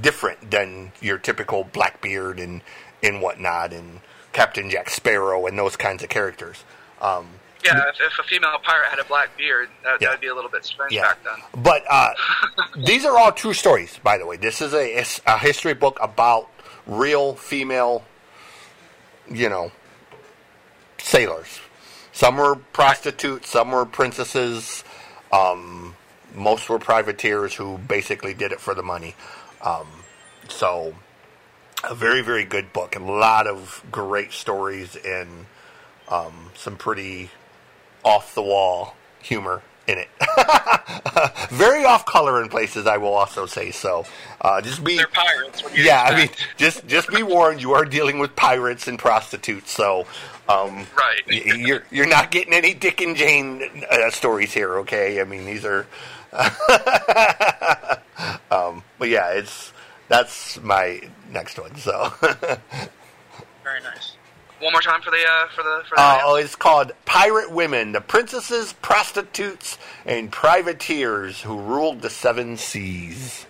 different than your typical Blackbeard and, and whatnot and Captain Jack Sparrow and those kinds of characters. Um, Yeah, if, if a female pirate had a black beard, that Yeah. that'd be a little bit strange Yeah. back then. But uh, these are all true stories, by the way. This is a, a history book about real female, you know, sailors. Some were prostitutes, some were princesses, um, most were privateers who basically did it for the money. Um, so, a very, very good book. A lot of great stories and um, some pretty off the wall humor in it. very off color in places, I will also say so. Uh, just be They're pirates. Yeah, I mean, just just be warned. You are dealing with pirates and prostitutes, so um, Right. y- you're you're not getting any Dick and Jane uh, stories here. Okay, I mean these are. um, but yeah, it's that's my next one. So. Very nice. One more time for the uh, for the for the. Uh, oh, it's called Pirate Women, the princesses, prostitutes, and privateers who ruled the seven seas.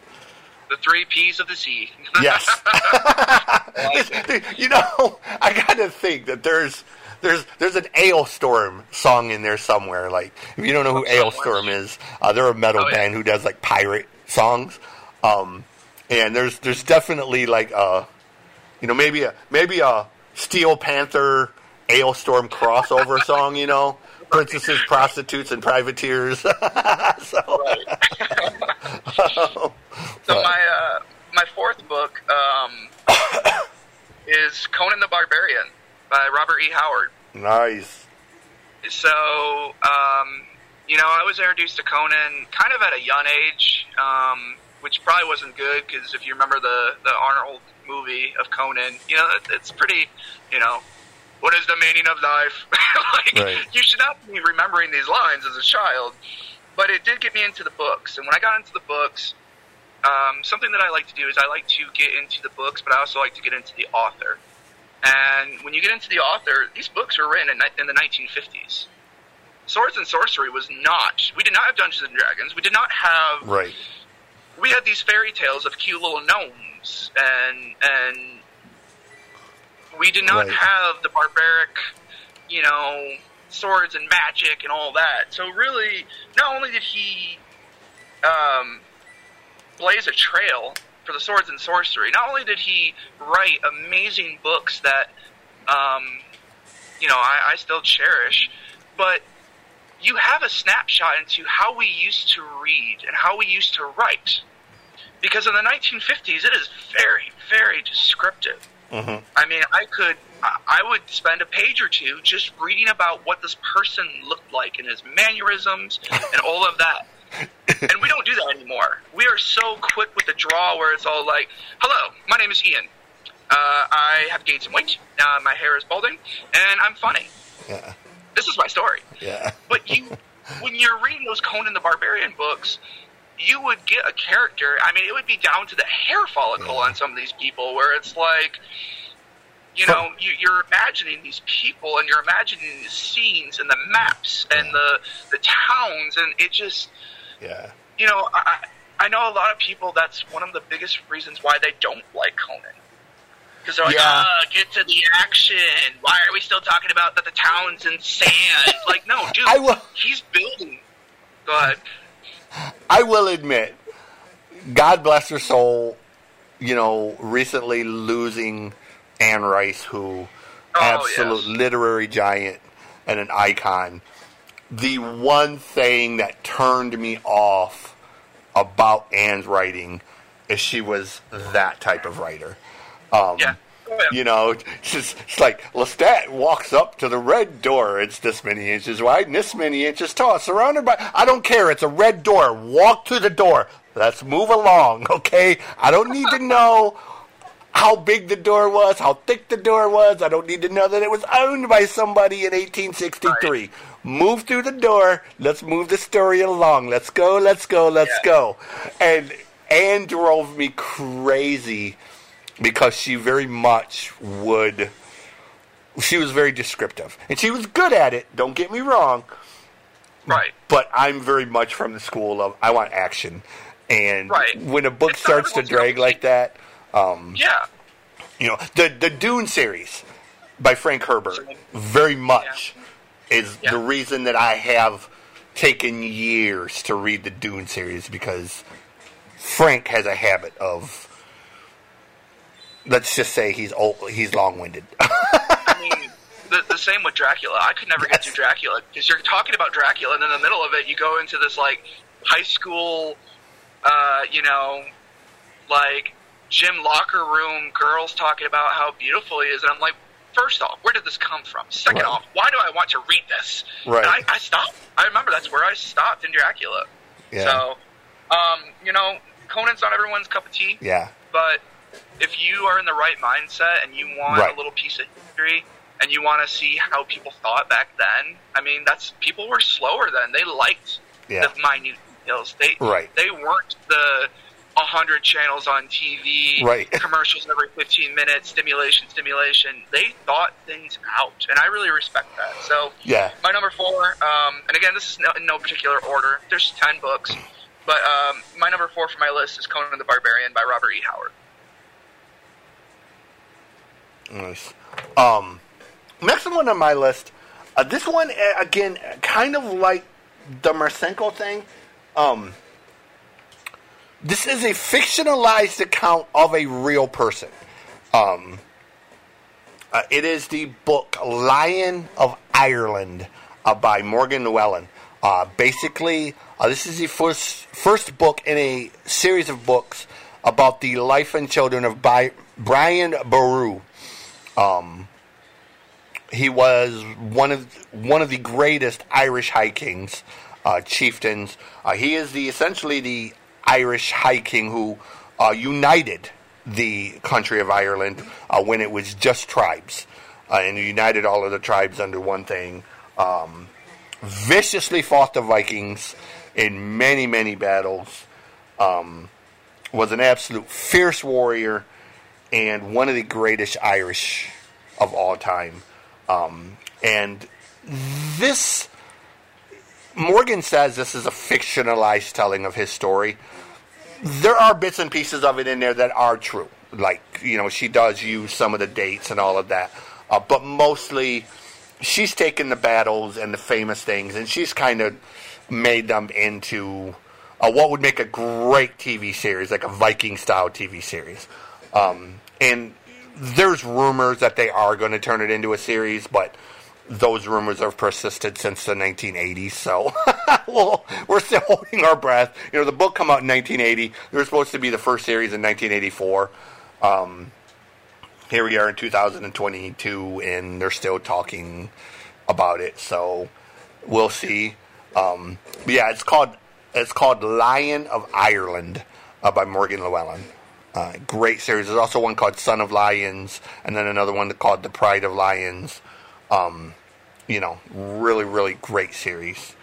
The three P's of the sea. Yes. you know, I gotta think that there's there's there's an Alestorm song in there somewhere. Like if you don't know who Alestorm is, uh, they're a metal Oh, yeah. band who does like pirate songs. Um, and there's there's definitely like a you know maybe a maybe a Steel Panther Alestorm crossover song. You know, princesses, prostitutes, and privateers. so, So my uh, my fourth book um, is Conan the Barbarian by Robert E. Howard. nice. So um, you know, I was introduced to Conan kind of at a young age, um, which probably wasn't good because if you remember the the Arnold movie of Conan, you know, it- it's pretty, you know. What is the meaning of life? like, Right. you should not be remembering these lines as a child. But it did get me into the books, and when I got into the books, um, something that I like to do is I like to get into the books, but I also like to get into the author. And when you get into the author, these books were written in, in the 1950s. Swords and Sorcery was not. We did not have Dungeons and Dragons. We did not have. Right. We had these fairy tales of cute little gnomes, and and we did not Right. have the barbaric, you know, swords and magic and all that. So really, not only did he um, blaze a trail for the swords and sorcery, not only did he write amazing books that, um, you know, I, I still cherish, but you have a snapshot into how we used to read and how we used to write. Because in the 1950s, it is very, very descriptive. hmm I mean, I could, I I would spend a page or two just reading about what this person looked like and his mannerisms and all of that. and we don't do that anymore. We are so quick with the draw where it's all like, "Hello, my name is Ian. Uh, I have gained some weight. Uh, my hair is balding, and I'm funny. Yeah. This is my story." Yeah. But you, when you're reading those Conan the Barbarian books, you would get a character. I mean, it would be down to the hair follicle Yeah. on some of these people, where it's like, you know, you, you're imagining these people and you're imagining these scenes and the maps and Yeah. the the towns, and it just, Yeah. you know, I I know a lot of people. That's one of the biggest reasons why they don't like Conan. Because they're like, Yeah. ah, get to the action. Why are we still talking about that the town's in sand? like, no, dude, I will. he's building. Go ahead. I will admit, God bless her soul. You know, recently losing Anne Rice, who Oh, absolute yes. literary giant and an icon. The one thing that turned me off about Anne's writing is she was that type of writer. Um, Yeah. Oh, yeah. You know, it's, just, it's like Lestat walks up to the red door. It's this many inches wide and this many inches tall. Surrounded by, I don't care. It's a red door. Walk through the door. Let's move along, okay? I don't need to know how big the door was, how thick the door was. I don't need to know that it was owned by somebody in 1863. Move through the door. Let's move the story along. Let's go, let's go, let's Yeah. go. And Anne drove me crazy because she very much would. She was very descriptive. And she was good at it, don't get me wrong. Right. But I'm very much from the school of I want action. And Right. when a book It's starts to drag like that, um, Yeah. you know, the the Dune series by Frank Herbert very much is Yeah. the reason that I have taken years to read the Dune series because Frank has a habit of let's just say he's old, he's long-winded. I mean, the, the same with Dracula. I could never get through Dracula because you're talking about Dracula, and in the middle of it, you go into this like high school, uh, you know, like gym locker room girls talking about how beautiful he is, and I'm like, first off, where did this come from? Second Right. off, why do I want to read this? Right. And I, I stopped. I remember that's where I stopped in Dracula. yeah. So, um, you know, Conan's not everyone's cup of tea yeah. but if you are in the right mindset and you want Right. a little piece of history and you want to see how people thought back then, I mean, that's people were slower then. They liked Yeah. the minute details. They Right. they weren't the a hundred channels on TV, Right. commercials every fifteen minutes, stimulation, stimulation. They thought things out, and I really respect that. So Yeah. my number four, um, and again, this is no, in no particular order. There's ten books. But um, my number four for my list is Conan the Barbarian by Robert E. Howard. Nice. Um, next one on my list. Uh, this one uh, again, kind of like the Marcinko thing. Um, this is a fictionalized account of a real person. Um, uh, it is the book Lion of Ireland uh, by Morgan Llywelyn. Uh, basically, uh, this is the first first book in a series of books about the life and children of Bi- Brian Boru. Um, he was one of one of the greatest Irish High Kings, uh, chieftains. Uh, he is the essentially the Irish High King who uh, united the country of Ireland uh, when it was just tribes, uh, and united all of the tribes under one thing. Um, viciously fought the Vikings in many many battles. Um, was an absolute fierce warrior and one of the greatest Irish of all time. Um, and this, Morgan says this is a fictionalized telling of his story. There are bits and pieces of it in there that are true. Like, you know, she does use some of the dates and all of that. Uh, but mostly, she's taken the battles and the famous things and she's kind of made them into uh, what would make a great TV series, like a Viking style TV series. Um, and there's rumors that they are going to turn it into a series, but those rumors have persisted since the 1980s. So well, we're still holding our breath. You know, the book come out in 1980. There was supposed to be the first series in 1984. Um, here we are in 2022, and they're still talking about it. So we'll see. Um, yeah, it's called it's called Lion of Ireland uh, by Morgan Llywelyn. Uh, great series. There's also one called Son of Lions, and then another one called The Pride of Lions. Um, you know, really, really great series.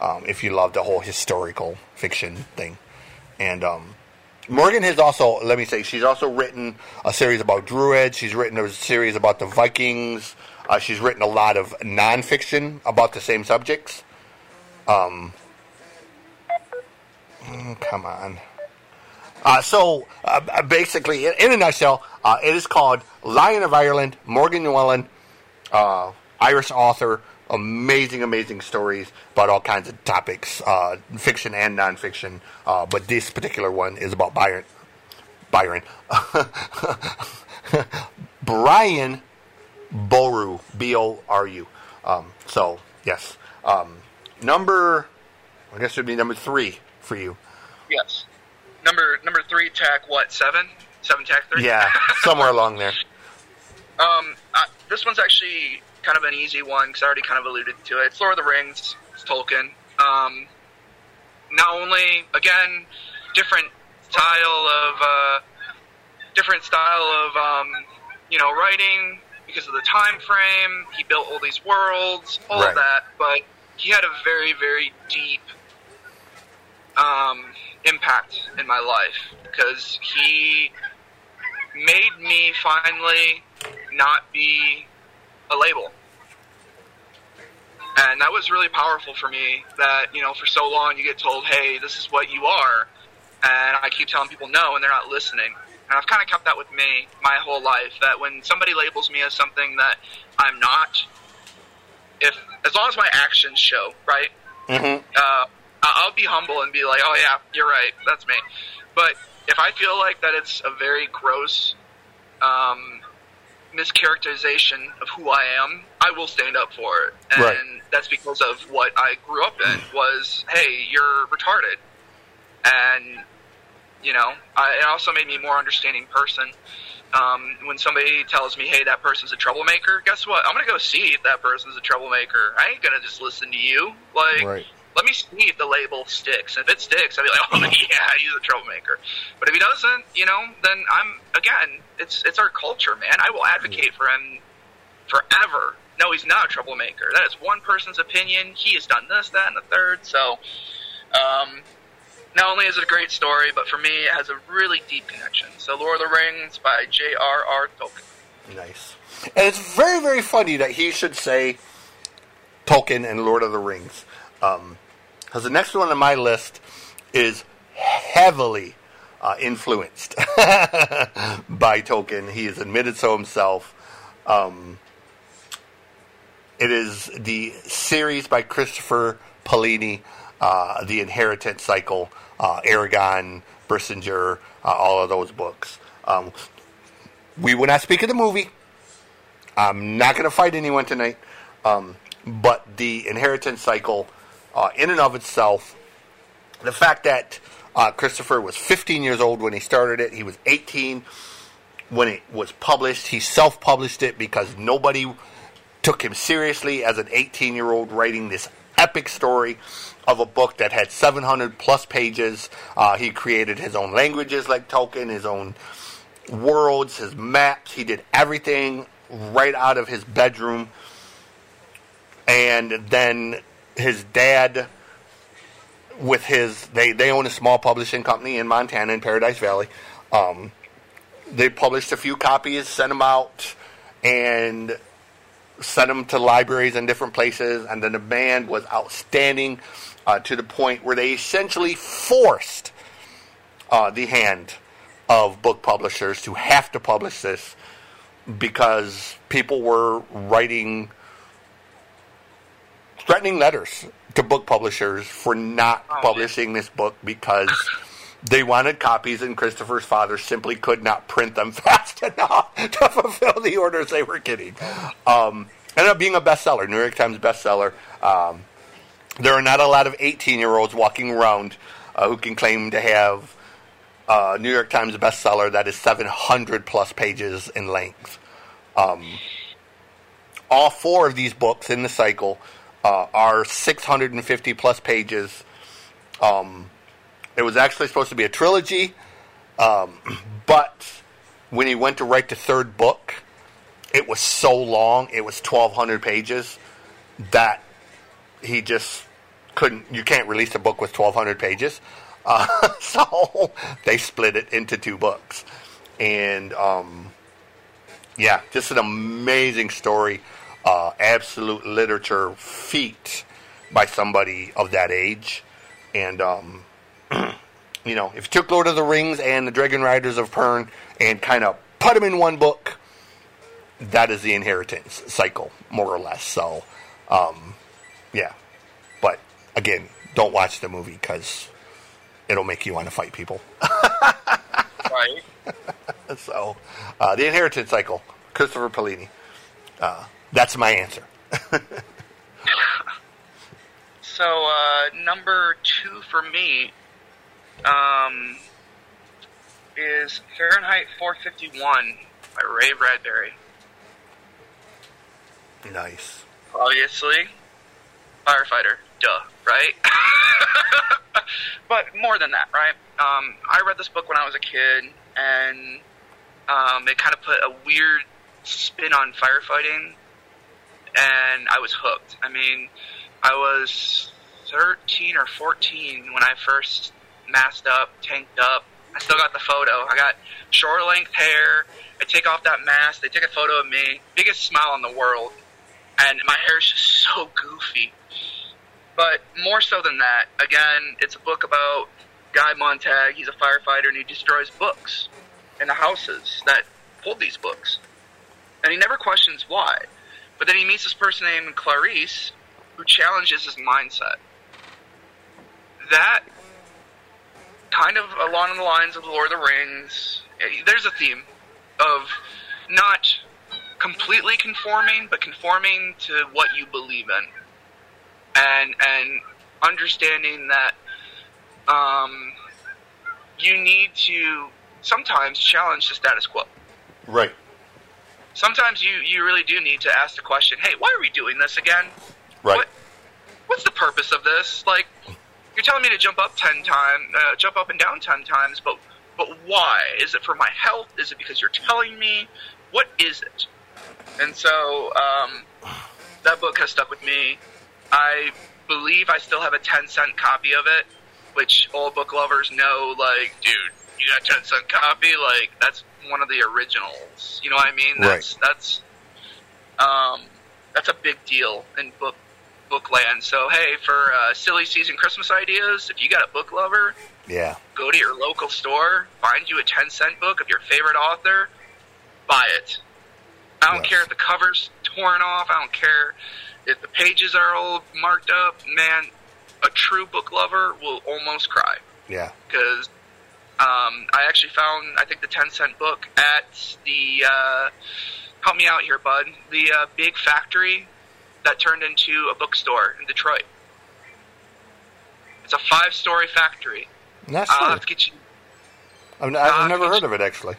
Um, if you love the whole historical fiction thing, and um, Morgan has also, let me say, she's also written a series about Druids. She's written a series about the Vikings. Uh, she's written a lot of nonfiction about the same subjects. Um, mm, come on. Uh, so, uh, basically, in a nutshell, uh, it is called Lion of Ireland, Morgan Llywelyn, uh, Irish author, amazing, amazing stories about all kinds of topics, uh, fiction and nonfiction. Uh, but this particular one is about Byron. Byron. Brian Boru, B O R U. Um, so, yes. Um, number, I guess it would be number three for you. Yes number number three tack what seven? Seven tack three? Yeah somewhere along there. Um uh, this one's actually kind of an easy one because i already kind of alluded to it. It's lord of the rings it's tolkien. Um not only again different style of uh different style of um you know writing because of the time frame. He built all these worlds all right. of that but he had a very very deep um impact in my life because he made me finally not be a label. And that was really powerful for me that, you know, for so long you get told, hey, this is what you are. And I keep telling people no, and they're not listening. And I've kind of kept that with me my whole life that when somebody labels me as something that I'm not, if as long as my actions show, right? Mm-hmm. Uh, I'll be humble and be like, oh yeah, you're right, that's me. But if I feel like that it's a very gross um, mischaracterization of who I am, I will stand up for it, and right. that's because of what I grew up in. Was hey, you're retarded, and you know, I, it also made me a more understanding person. Um, when somebody tells me, "Hey, that person's a troublemaker," guess what? I'm gonna go see if that person's a troublemaker. I ain't gonna just listen to you. Like, right let me see if the label sticks. If it sticks, I'll be like, oh yeah, he's a troublemaker. But if he doesn't, you know, then I'm again, it's it's our culture, man. I will advocate for him forever. No, he's not a troublemaker. That is one person's opinion. He has done this, that, and the third. So, um, not only is it a great story, but for me, it has a really deep connection. So, Lord of the Rings by J.R.R. Tolkien. Nice. And it's very, very funny that he should say Tolkien and Lord of the Rings. Um, because the next one on my list is heavily uh, influenced by Tolkien. He has admitted so himself. Um, it is the series by Christopher Paolini, uh, The Inheritance Cycle, uh, Eragon, Brisingr, uh, all of those books. Um, we will not speak of the movie. I'm not going to fight anyone tonight. Um, but the inheritance cycle, uh, in and of itself, the fact that uh, Christopher was 15 years old when he started it, he was 18 when it was published. He self published it because nobody took him seriously as an 18 year old writing this epic story of a book that had 700 plus pages. Uh, he created his own languages like Tolkien, his own worlds, his maps. He did everything right out of his bedroom. And then his dad, with his, they, they own a small publishing company in Montana in Paradise Valley. Um, they published a few copies, sent them out, and sent them to libraries in different places. And the demand was outstanding uh, to the point where they essentially forced uh, the hand of book publishers to have to publish this because people were writing threatening letters to book publishers for not oh, publishing this book because they wanted copies and Christopher's father simply could not print them fast enough to fulfill the orders they were getting. Um, ended up being a bestseller, New York Times bestseller. Um, there are not a lot of 18 year olds walking around uh, who can claim to have a New York Times bestseller that is 700 plus pages in length. Um, all four of these books in the cycle uh, are 650 plus pages. Um, it was actually supposed to be a trilogy, um, but when he went to write the third book, it was so long, it was 1,200 pages, that he just couldn't, you can't release a book with 1,200 pages. Uh, so they split it into two books. And um, yeah, just an amazing story. Uh, absolute literature feat by somebody of that age. And, um, you know, if you took Lord of the Rings and the Dragon Riders of Pern and kind of put them in one book, that is the inheritance cycle, more or less. So, um, yeah. But again, don't watch the movie because it'll make you want to fight people. right. so, uh, the inheritance cycle, Christopher Paolini. Uh, that's my answer. so, uh, number two for me um, is Fahrenheit 451 by Ray Bradbury. Nice. Obviously, firefighter. Duh, right? but more than that, right? Um, I read this book when I was a kid, and um, it kind of put a weird spin on firefighting, and I was hooked. I mean, I was 13 or 14 when I first masked up, tanked up. I still got the photo. I got short length hair. I take off that mask. They take a photo of me. Biggest smile in the world and my hair is just so goofy. But more so than that, again, it's a book about Guy Montag. He's a firefighter and he destroys books in the houses that hold these books. And he never questions why. But then he meets this person named Clarisse who challenges his mindset. That kind of along the lines of Lord of the Rings, there's a theme of not completely conforming, but conforming to what you believe in, and and understanding that um, you need to sometimes challenge the status quo. Right. Sometimes you you really do need to ask the question, "Hey, why are we doing this again? Right. What, what's the purpose of this? Like, you're telling me to jump up ten times, uh, jump up and down ten times, but but why? Is it for my health? Is it because you're telling me? What is it? And so um, that book has stuck with me. I believe I still have a 10 cent copy of it, which all book lovers know, like, dude, you got 10 cent copy? Like, that's one of the originals. You know what I mean? That's, right. that's, um, that's a big deal in book Bookland. So hey, for uh, silly season Christmas ideas, if you got a book lover, Yeah. go to your local store, find you a ten cent book of your favorite author, buy it. I don't Yes. care if the cover's torn off. I don't care if the pages are all marked up. Man, a true book lover will almost cry Yeah. because um, I actually found I think the ten cent book at the uh, help me out here, bud. The uh, big factory that turned into a bookstore in Detroit. It's a five story factory. That's I'll true. have to get you. I've, I've never heard of it actually.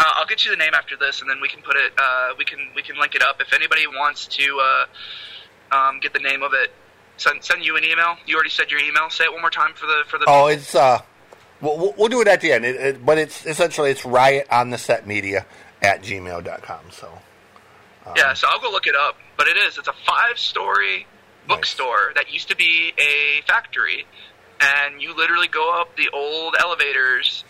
Uh, I'll get you the name after this, and then we can put it. Uh, we can we can link it up if anybody wants to uh, um, get the name of it. Send send you an email. You already said your email. Say it one more time for the for the. Oh, it's uh, we'll, we'll- do it at the end. It, it, but it's essentially it's riot on the set media at gmail.com. So um. Yeah, so I'll go look it up. But it is. It's a five-story bookstore that used to be a factory, and you literally go up the old elevators,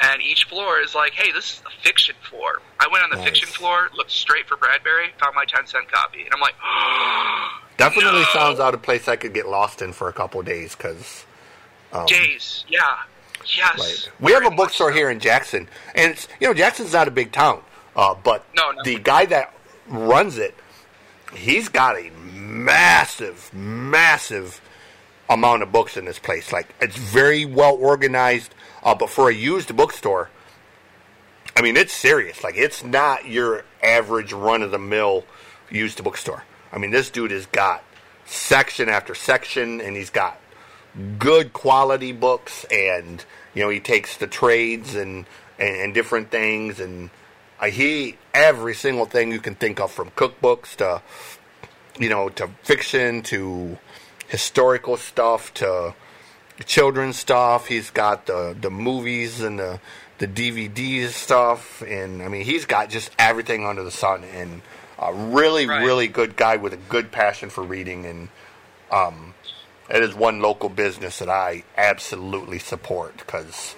and each floor is like, "Hey, this is the fiction floor." I went on the Nice. fiction floor, looked straight for Bradbury, found my ten-cent copy, and I'm like, definitely No. sounds out of place. I could get lost in for a couple days because um, "Days, yeah, yes." Right. We have a bookstore here in Jackson, and it's you know Jackson's not a big town, uh, but No, no. the guy that runs it, he's got a massive, massive amount of books in this place. Like it's very well organized, uh, but for a used bookstore, I mean it's serious. Like it's not your average run of the mill used bookstore. I mean this dude has got section after section, and he's got good quality books and you know he takes the trades and and, and different things and uh, he every single thing you can think of from cookbooks to you know to fiction to historical stuff to children's stuff he's got the the movies and the the DVDs stuff and I mean he's got just everything under the sun and a really Right. really good guy with a good passion for reading and it is one local business that I absolutely support because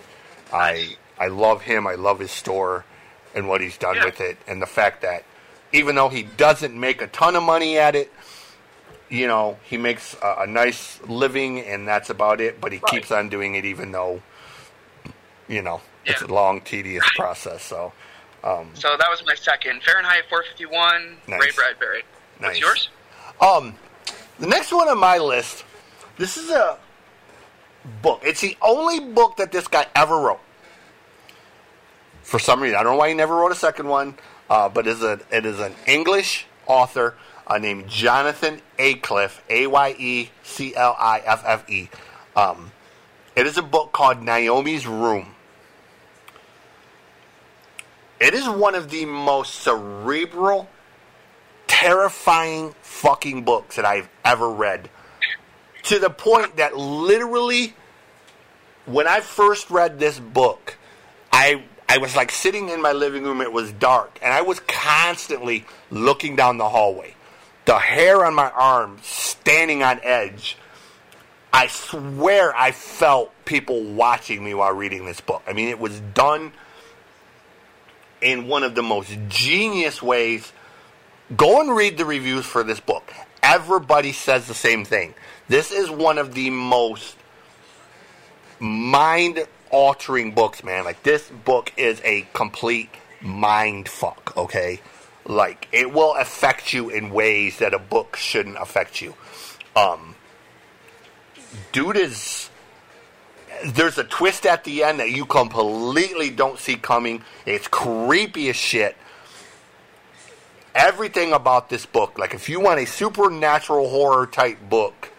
I I love him. I love his store and what he's done Yeah. with it, and the fact that even though he doesn't make a ton of money at it, you know he makes a, a nice living, and that's about it. But he Right. keeps on doing it, even though you know it's a long, tedious process. So So that was my second Fahrenheit 451. Nice. Ray Bradbury. Nice. What's yours? Um, the next one on my list, this is a book. It's the only book that this guy ever wrote. For some reason, I don't know why he never wrote a second one, uh, but it is, a, it is an English author uh, named Jonathan Aycliffe, A Y E C L I F F E. Um, it is a book called Naomi's Room. It is one of the most cerebral, terrifying fucking books that I've ever read. To the point that literally, when I first read this book, I I was like sitting in my living room. It was dark, and I was constantly looking down the hallway. The hair on my arm standing on edge. I swear I felt people watching me while reading this book. I mean, it was done in one of the most genius ways. Go and read the reviews for this book. Everybody says the same thing. This is one of the most mind altering books, man. Like, this book is a complete mind fuck, okay? Like, it will affect you in ways that a book shouldn't affect you. Um, dude is there's a twist at the end that you completely don't see coming. It's creepy as shit. Everything about this book, like if you want a supernatural horror type book,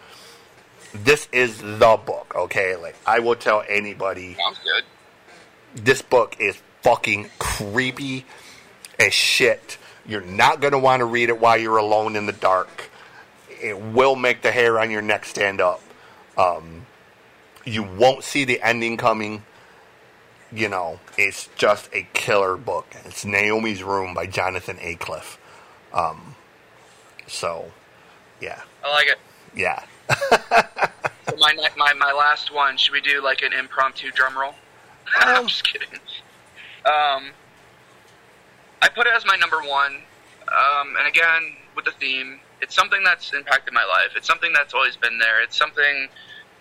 this is the book, okay? Like I will tell anybody Sounds good. this book is fucking creepy as shit. You're not going to want to read it while you're alone in the dark. It will make the hair on your neck stand up. Um, you won't see the ending coming. You know, it's just a killer book. It's Naomi's Room by Jonathan Aycliffe. Um, so, yeah, I like it. yeah. So my, my my last one. Should we do like an impromptu drum roll? I'm just kidding. Um, I put it as my number one, um, and again with the theme, It's something that's impacted my life. It's something that's always been there. It's something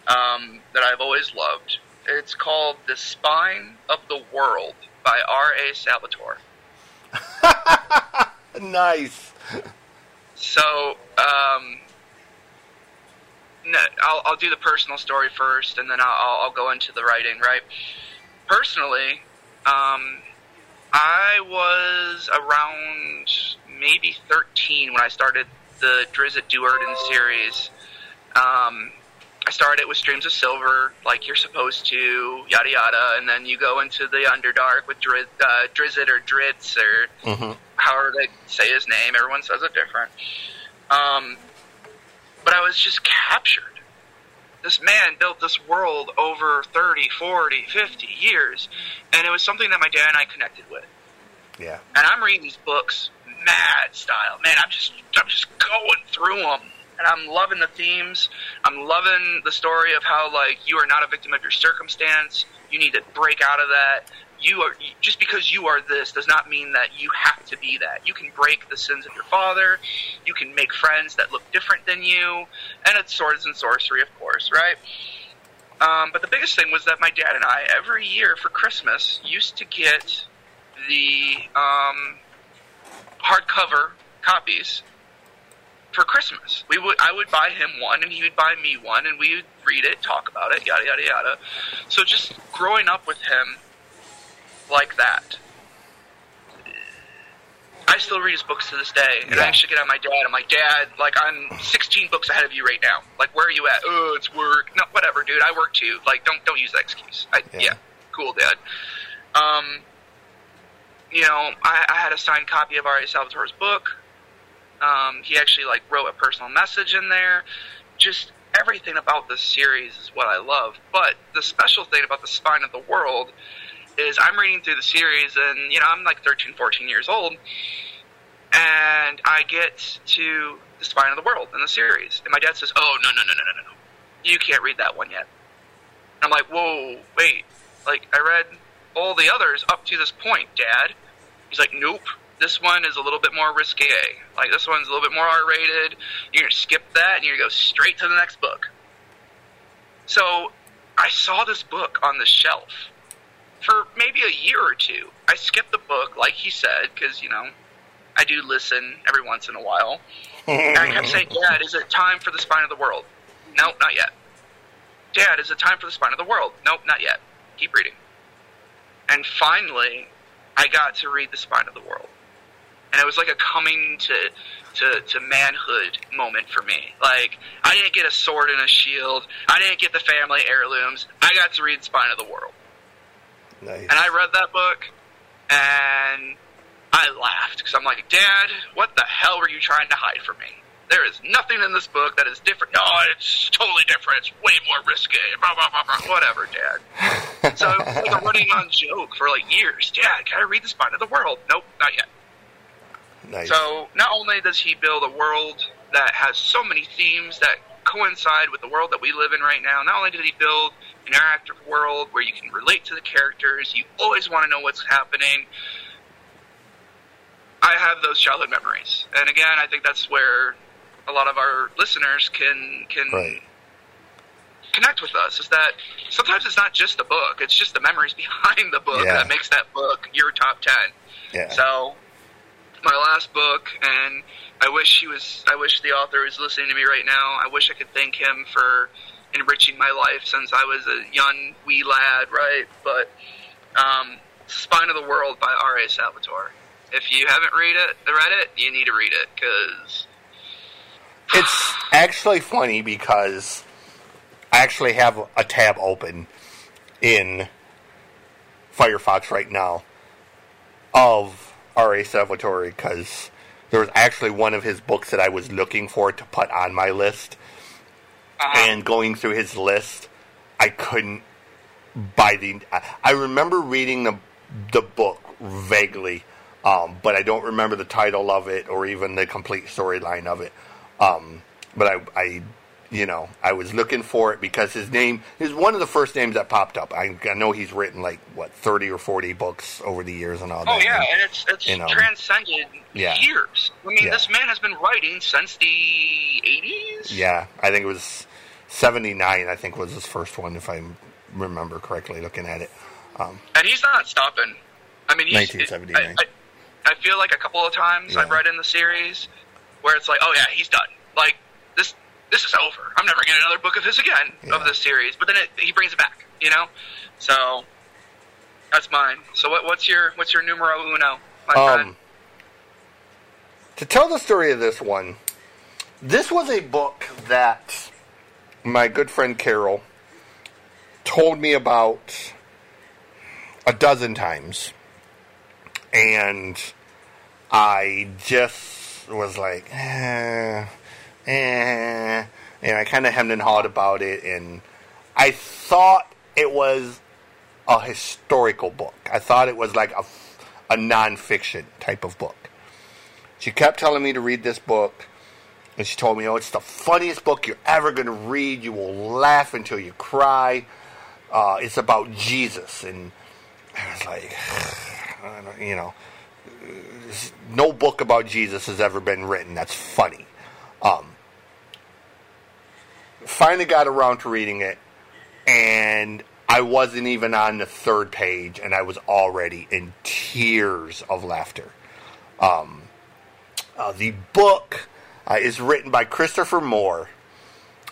um, that I've always loved. It's called The Spine of the World by R.A. Salvatore. nice. So, um, no, I'll, I'll do the personal story first, and then I'll, I'll go into the writing. Right. Personally, um, I was around maybe 13 when I started the Drizzt Do'Urden series. Um, I started with Streams of Silver, like you're supposed to, yada yada, and then you go into the Underdark with Drizzt, uh, Drizzt or Dritz or Mm-hmm. however they say his name. Everyone says it different. Um, but I was just captured. This man built this world over 30, 40, 50 years, and it was something that my dad and I connected with. Yeah. And I'm reading these books mad style. Man, I'm just I'm just going through them. And I'm loving the themes. I'm loving the story of how like you are not a victim of your circumstance. You need to break out of that. You are just because you are this does not mean that you have to be that. You can break the sins of your father. You can make friends that look different than you. And it's swords and sorcery, of course, right? Um, but the biggest thing was that my dad and I every year for Christmas used to get the um, hardcover copies for Christmas. We would I would buy him one and he would buy me one and we would read it, talk about it, yada yada yada. So just growing up with him like that. I still read his books to this day, and Yeah. I actually get on my dad. I'm like, Dad, like I'm 16 books ahead of you right now. Like, where are you at? Oh, it's work. No, whatever, dude. I work too. Like, don't don't use that excuse. I, Yeah. yeah. cool, Dad. Um, you know, I, I had a signed copy of R.A. Salvatore's book. Um, he actually like wrote a personal message in there. Just everything about this series is what I love. But the special thing about the Spine of the World is I'm reading through the series, and you know, I'm like 13, 14 years old, and I get to the Spine of the World in the series, and my dad says, "Oh no, no, no, no, no, no, you can't read that one yet." And I'm like, "Whoa, wait! Like I read all the others up to this point, Dad." He's like, "Nope." This one is a little bit more risque. Like this one's a little bit more R-rated. You're gonna skip that, and you're gonna go straight to the next book. So, I saw this book on the shelf for maybe a year or two. I skipped the book, like he said, because you know I do listen every once in a while. And I kept saying, Dad, is it time for the spine of the world? Nope, not yet. Dad, is it time for the spine of the world? Nope, not yet. Keep reading. And finally, I got to read the spine of the world. And it was like a coming to, to, to manhood moment for me. Like, I didn't get a sword and a shield. I didn't get the family heirlooms. I got to read Spine of the World. Nice. And I read that book, and I laughed because I'm like, Dad, what the hell were you trying to hide from me? There is nothing in this book that is different. No, it's totally different. It's way more risque. Blah, blah, blah, blah. Whatever, Dad. so it was like a running on joke for like years. Dad, can I read the spine of the world? Nope, not yet. nice. So not only does he build a world that has so many themes that coincide with the world that we live in right now, not only did he build an interactive world where you can relate to the characters, you always want to know what's happening. I have those childhood memories, and again, I think that's where a lot of our listeners can can right. connect with us. Is that sometimes it's not just the book; it's just the memories behind the book Yeah. that makes that book your top ten. Yeah. So, my last book, and I wish he was. I wish the author was listening to me right now. I wish I could thank him for enriching my life since I was a young wee lad, right? But um, Spine of the World by R. A. Salvatore. If you haven't read it, read it, you need to read it because It's actually funny because I actually have a tab open in Firefox right now of R.A. Salvatore because there was actually one of his books that I was looking for to put on my list. And going through his list, I couldn't buy the. I- I remember reading the the book vaguely, um, but I don't remember the title of it or even the complete storyline of it. Um, but I, I, you know, I was looking for it because his name is one of the first names that popped up. I, I know he's written like what thirty or forty books over the years and all Oh that. Oh yeah, And- and it's it's you know. transcended Yeah. years. I mean, Yeah. this man has been writing since the '80s. yeah, I think it was seventy nine. I think was his first one, if I remember correctly, looking at it. Um, and he's not stopping. I mean, he's, 1979. I, I, I feel like a couple of times I've read in the series where it's like, oh yeah, he's done. Like this, this is over. I'm never getting another book of his again Yeah. of this series. But then it, he brings it back, you know. So that's mine. So what, what's your what's your numero uno, my friend? Um, to tell the story of this one, this was a book that my good friend Carol told me about a dozen times. And I just was like, eh, eh. And I kind of hemmed and hawed about it. And I thought it was a historical book. I thought it was like a, a nonfiction type of book. She kept telling me to read this book, and she told me, "Oh, it's the funniest book you're ever going to read. You will laugh until you cry. Uh, it's about Jesus." And I was like, you know, no book about Jesus has ever been written that's funny. Um, finally got around to reading it, and I wasn't even on the third page, and I was already in tears of laughter. Um, uh, the book uh, is written by Christopher Moore,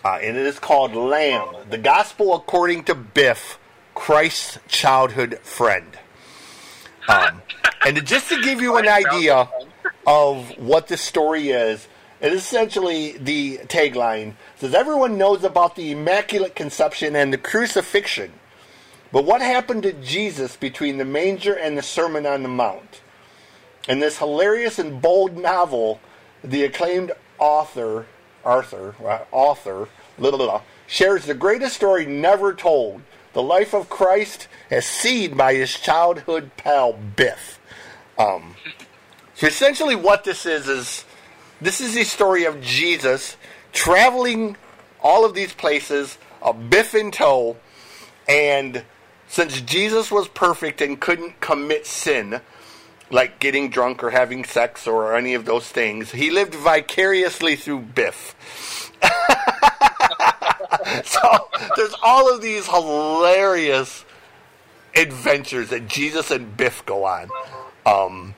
uh, and it is called Lamb: The Gospel According to Biff, Christ's Childhood Friend. Um, and just to give you an idea of what this story is, it is essentially the tagline says everyone knows about the Immaculate Conception and the crucifixion, but what happened to Jesus between the manger and the Sermon on the Mount? In this hilarious and bold novel, the acclaimed author, Arthur, uh, author, blah, blah, blah, shares the greatest story never told the life of Christ as seen by his childhood pal, Biff. Um, so essentially, what this is is this is the story of Jesus traveling all of these places, a Biff in tow, and since Jesus was perfect and couldn't commit sin, like getting drunk or having sex or any of those things, he lived vicariously through Biff. so there's all of these hilarious adventures that Jesus and Biff go on. Um,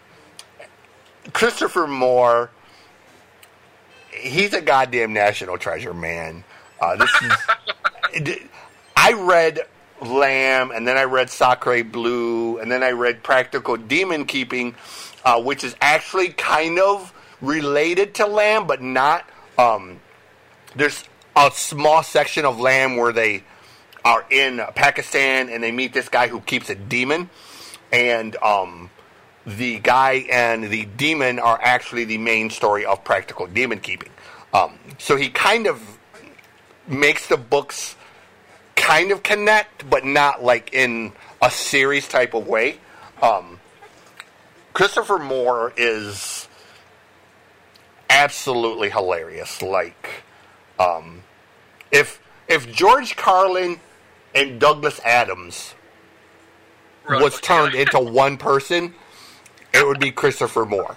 Christopher Moore, he's a goddamn national treasure, man. Uh, this is. I read Lamb, and then I read Sacré Bleu, and then I read Practical Demon Keeping, uh, which is actually kind of related to Lamb, but not. Um, there's a small section of Lamb where they are in Pakistan and they meet this guy who keeps a demon, and um, the guy and the demon are actually the main story of Practical Demon Keeping. Um, so he kind of makes the books kind of connect, but not like in a series type of way. Um, Christopher Moore is absolutely hilarious. Like, um, if if George Carlin and Douglas Adams was turned into one person, it would be Christopher Moore.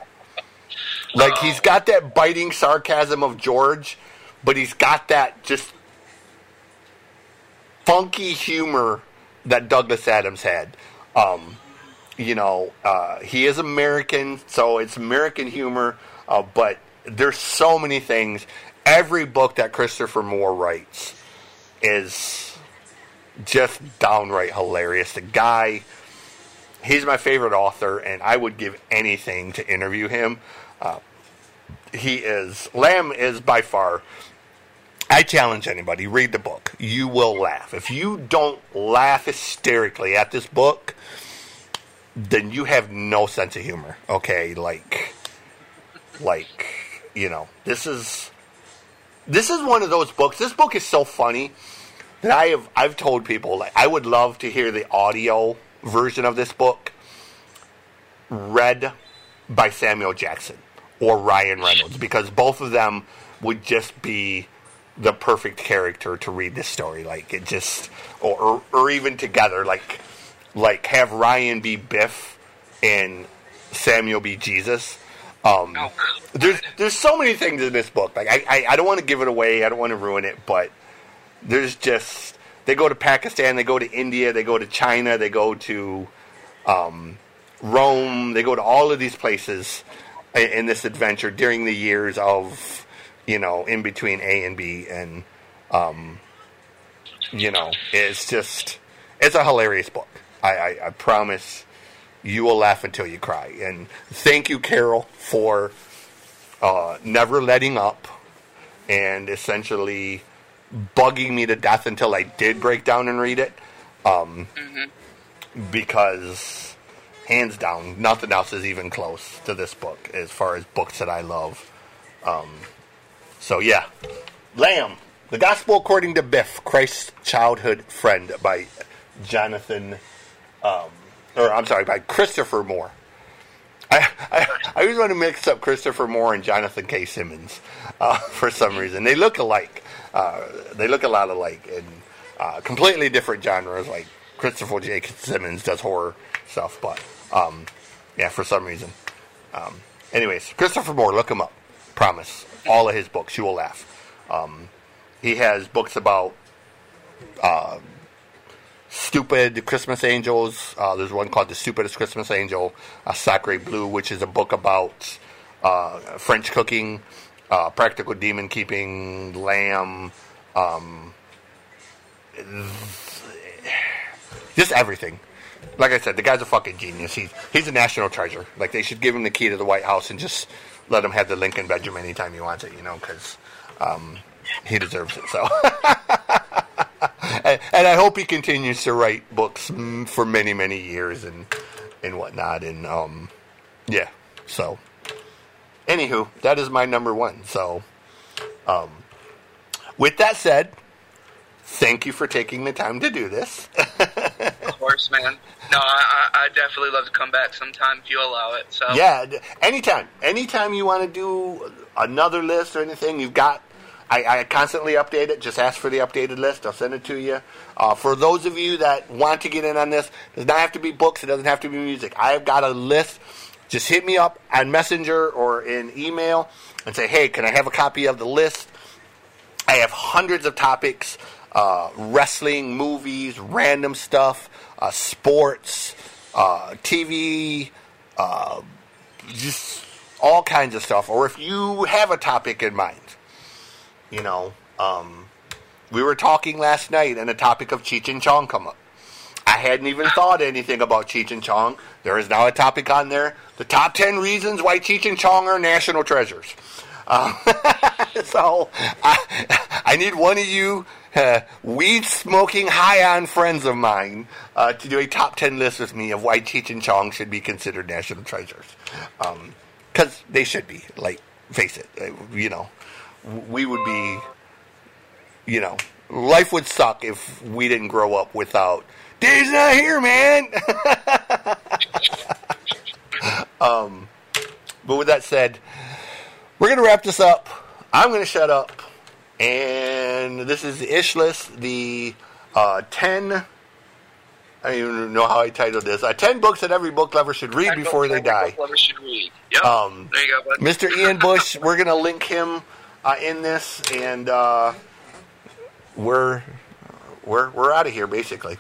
Like he's got that biting sarcasm of George, but he's got that just funky humor that Douglas Adams had. Um, you know, uh, he is American, so it's American humor, uh, but there's so many things. Every book that Christopher Moore writes is just downright hilarious. The guy, he's my favorite author, and I would give anything to interview him. Uh, he is, Lamb is by far I challenge anybody, read the book. You will laugh. If you don't laugh hysterically at this book, then you have no sense of humor. Okay, like like you know, this is this is one of those books. This book is so funny that I have I've told people like I would love to hear the audio version of this book read by Samuel Jackson or Ryan Reynolds because both of them would just be the perfect character to read this story. Like it just, or or, or even together, like like have Ryan be Biff and Samuel be Jesus. Um, Oh, there's there's so many things in this book. Like I, I, I don't want to give it away. I don't want to ruin it, but there's just they go to Pakistan, they go to India, they go to China, they go to um, Rome, they go to all of these places in, in this adventure during the years of you know in between A and B, and um, you know it's just it's a hilarious book. I, I, I promise you will laugh until you cry. And thank you, Carol, for uh, never letting up and essentially bugging me to death until I did break down and read it. Um, Because, hands down, nothing else is even close to this book as far as books that I love. Um, so, yeah. Lamb, The Gospel According to Biff, Christ's Childhood Friend by Jonathan um, or I'm sorry, by Christopher Moore. I, I, I always want to mix up Christopher Moore and Jonathan K. Simmons uh, for some reason. They look alike. Uh, they look a lot alike in uh, completely different genres. Like Christopher J. Simmons does horror stuff, but um, yeah, for some reason. Um, anyways, Christopher Moore, look him up. Promise. All of his books, you will laugh. Um, he has books about uh, stupid Christmas angels. Uh, there's one called The Stupidest Christmas Angel, uh, Sacré Bleu, which is a book about uh, French cooking, uh, practical demon keeping, lamb, um, just everything. Like I said, the guy's a fucking genius. He's he's a national treasure. Like they should give him the key to the White House and just let him have the Lincoln bedroom anytime he wants it. You know, because um, he deserves it. So. and, and I hope he continues to write books for many, many years and and whatnot. And um, yeah. So, anywho, that is my number one. So, um, with that said, thank you for taking the time to do this. Of course, man. No, I, I I definitely love to come back sometime if you allow it. So yeah, anytime, anytime you want to do another list or anything, you've got. I, I constantly update it. Just ask for the updated list. I'll send it to you. Uh, for those of you that want to get in on this, it does not have to be books. It doesn't have to be music. I've got a list. Just hit me up on Messenger or in email and say, "Hey, can I have a copy of the list?" I have hundreds of topics: uh, wrestling, movies, random stuff, uh, sports, uh, TV, uh, just all kinds of stuff. Or if you have a topic in mind, you know, um, we were talking last night, and the topic of Cheech and Chong come up. I hadn't even thought anything about Cheech and Chong. There is now a topic on there: the top ten reasons why Cheech and Chong are national treasures. Um, so I, I need one of you uh, weed smoking high on friends of mine uh, to do a top 10 list with me of why Cheech and Chong should be considered national treasures. Because they should be. Like, face it, uh, you know, we would be, you know, life would suck if we didn't grow up without. Dave's not here, man. um, but with that said, we're going to wrap this up. I'm going to shut up. And this is the Ish List, the uh, 10. I don't even know how I titled this. Uh, 10 books that every book lover should read before they die. book lovers should read. Yep. Um, there you go, bud. Mr. Ian Bush, we're going to link him uh, in this, and uh, we're we're we're out of here basically.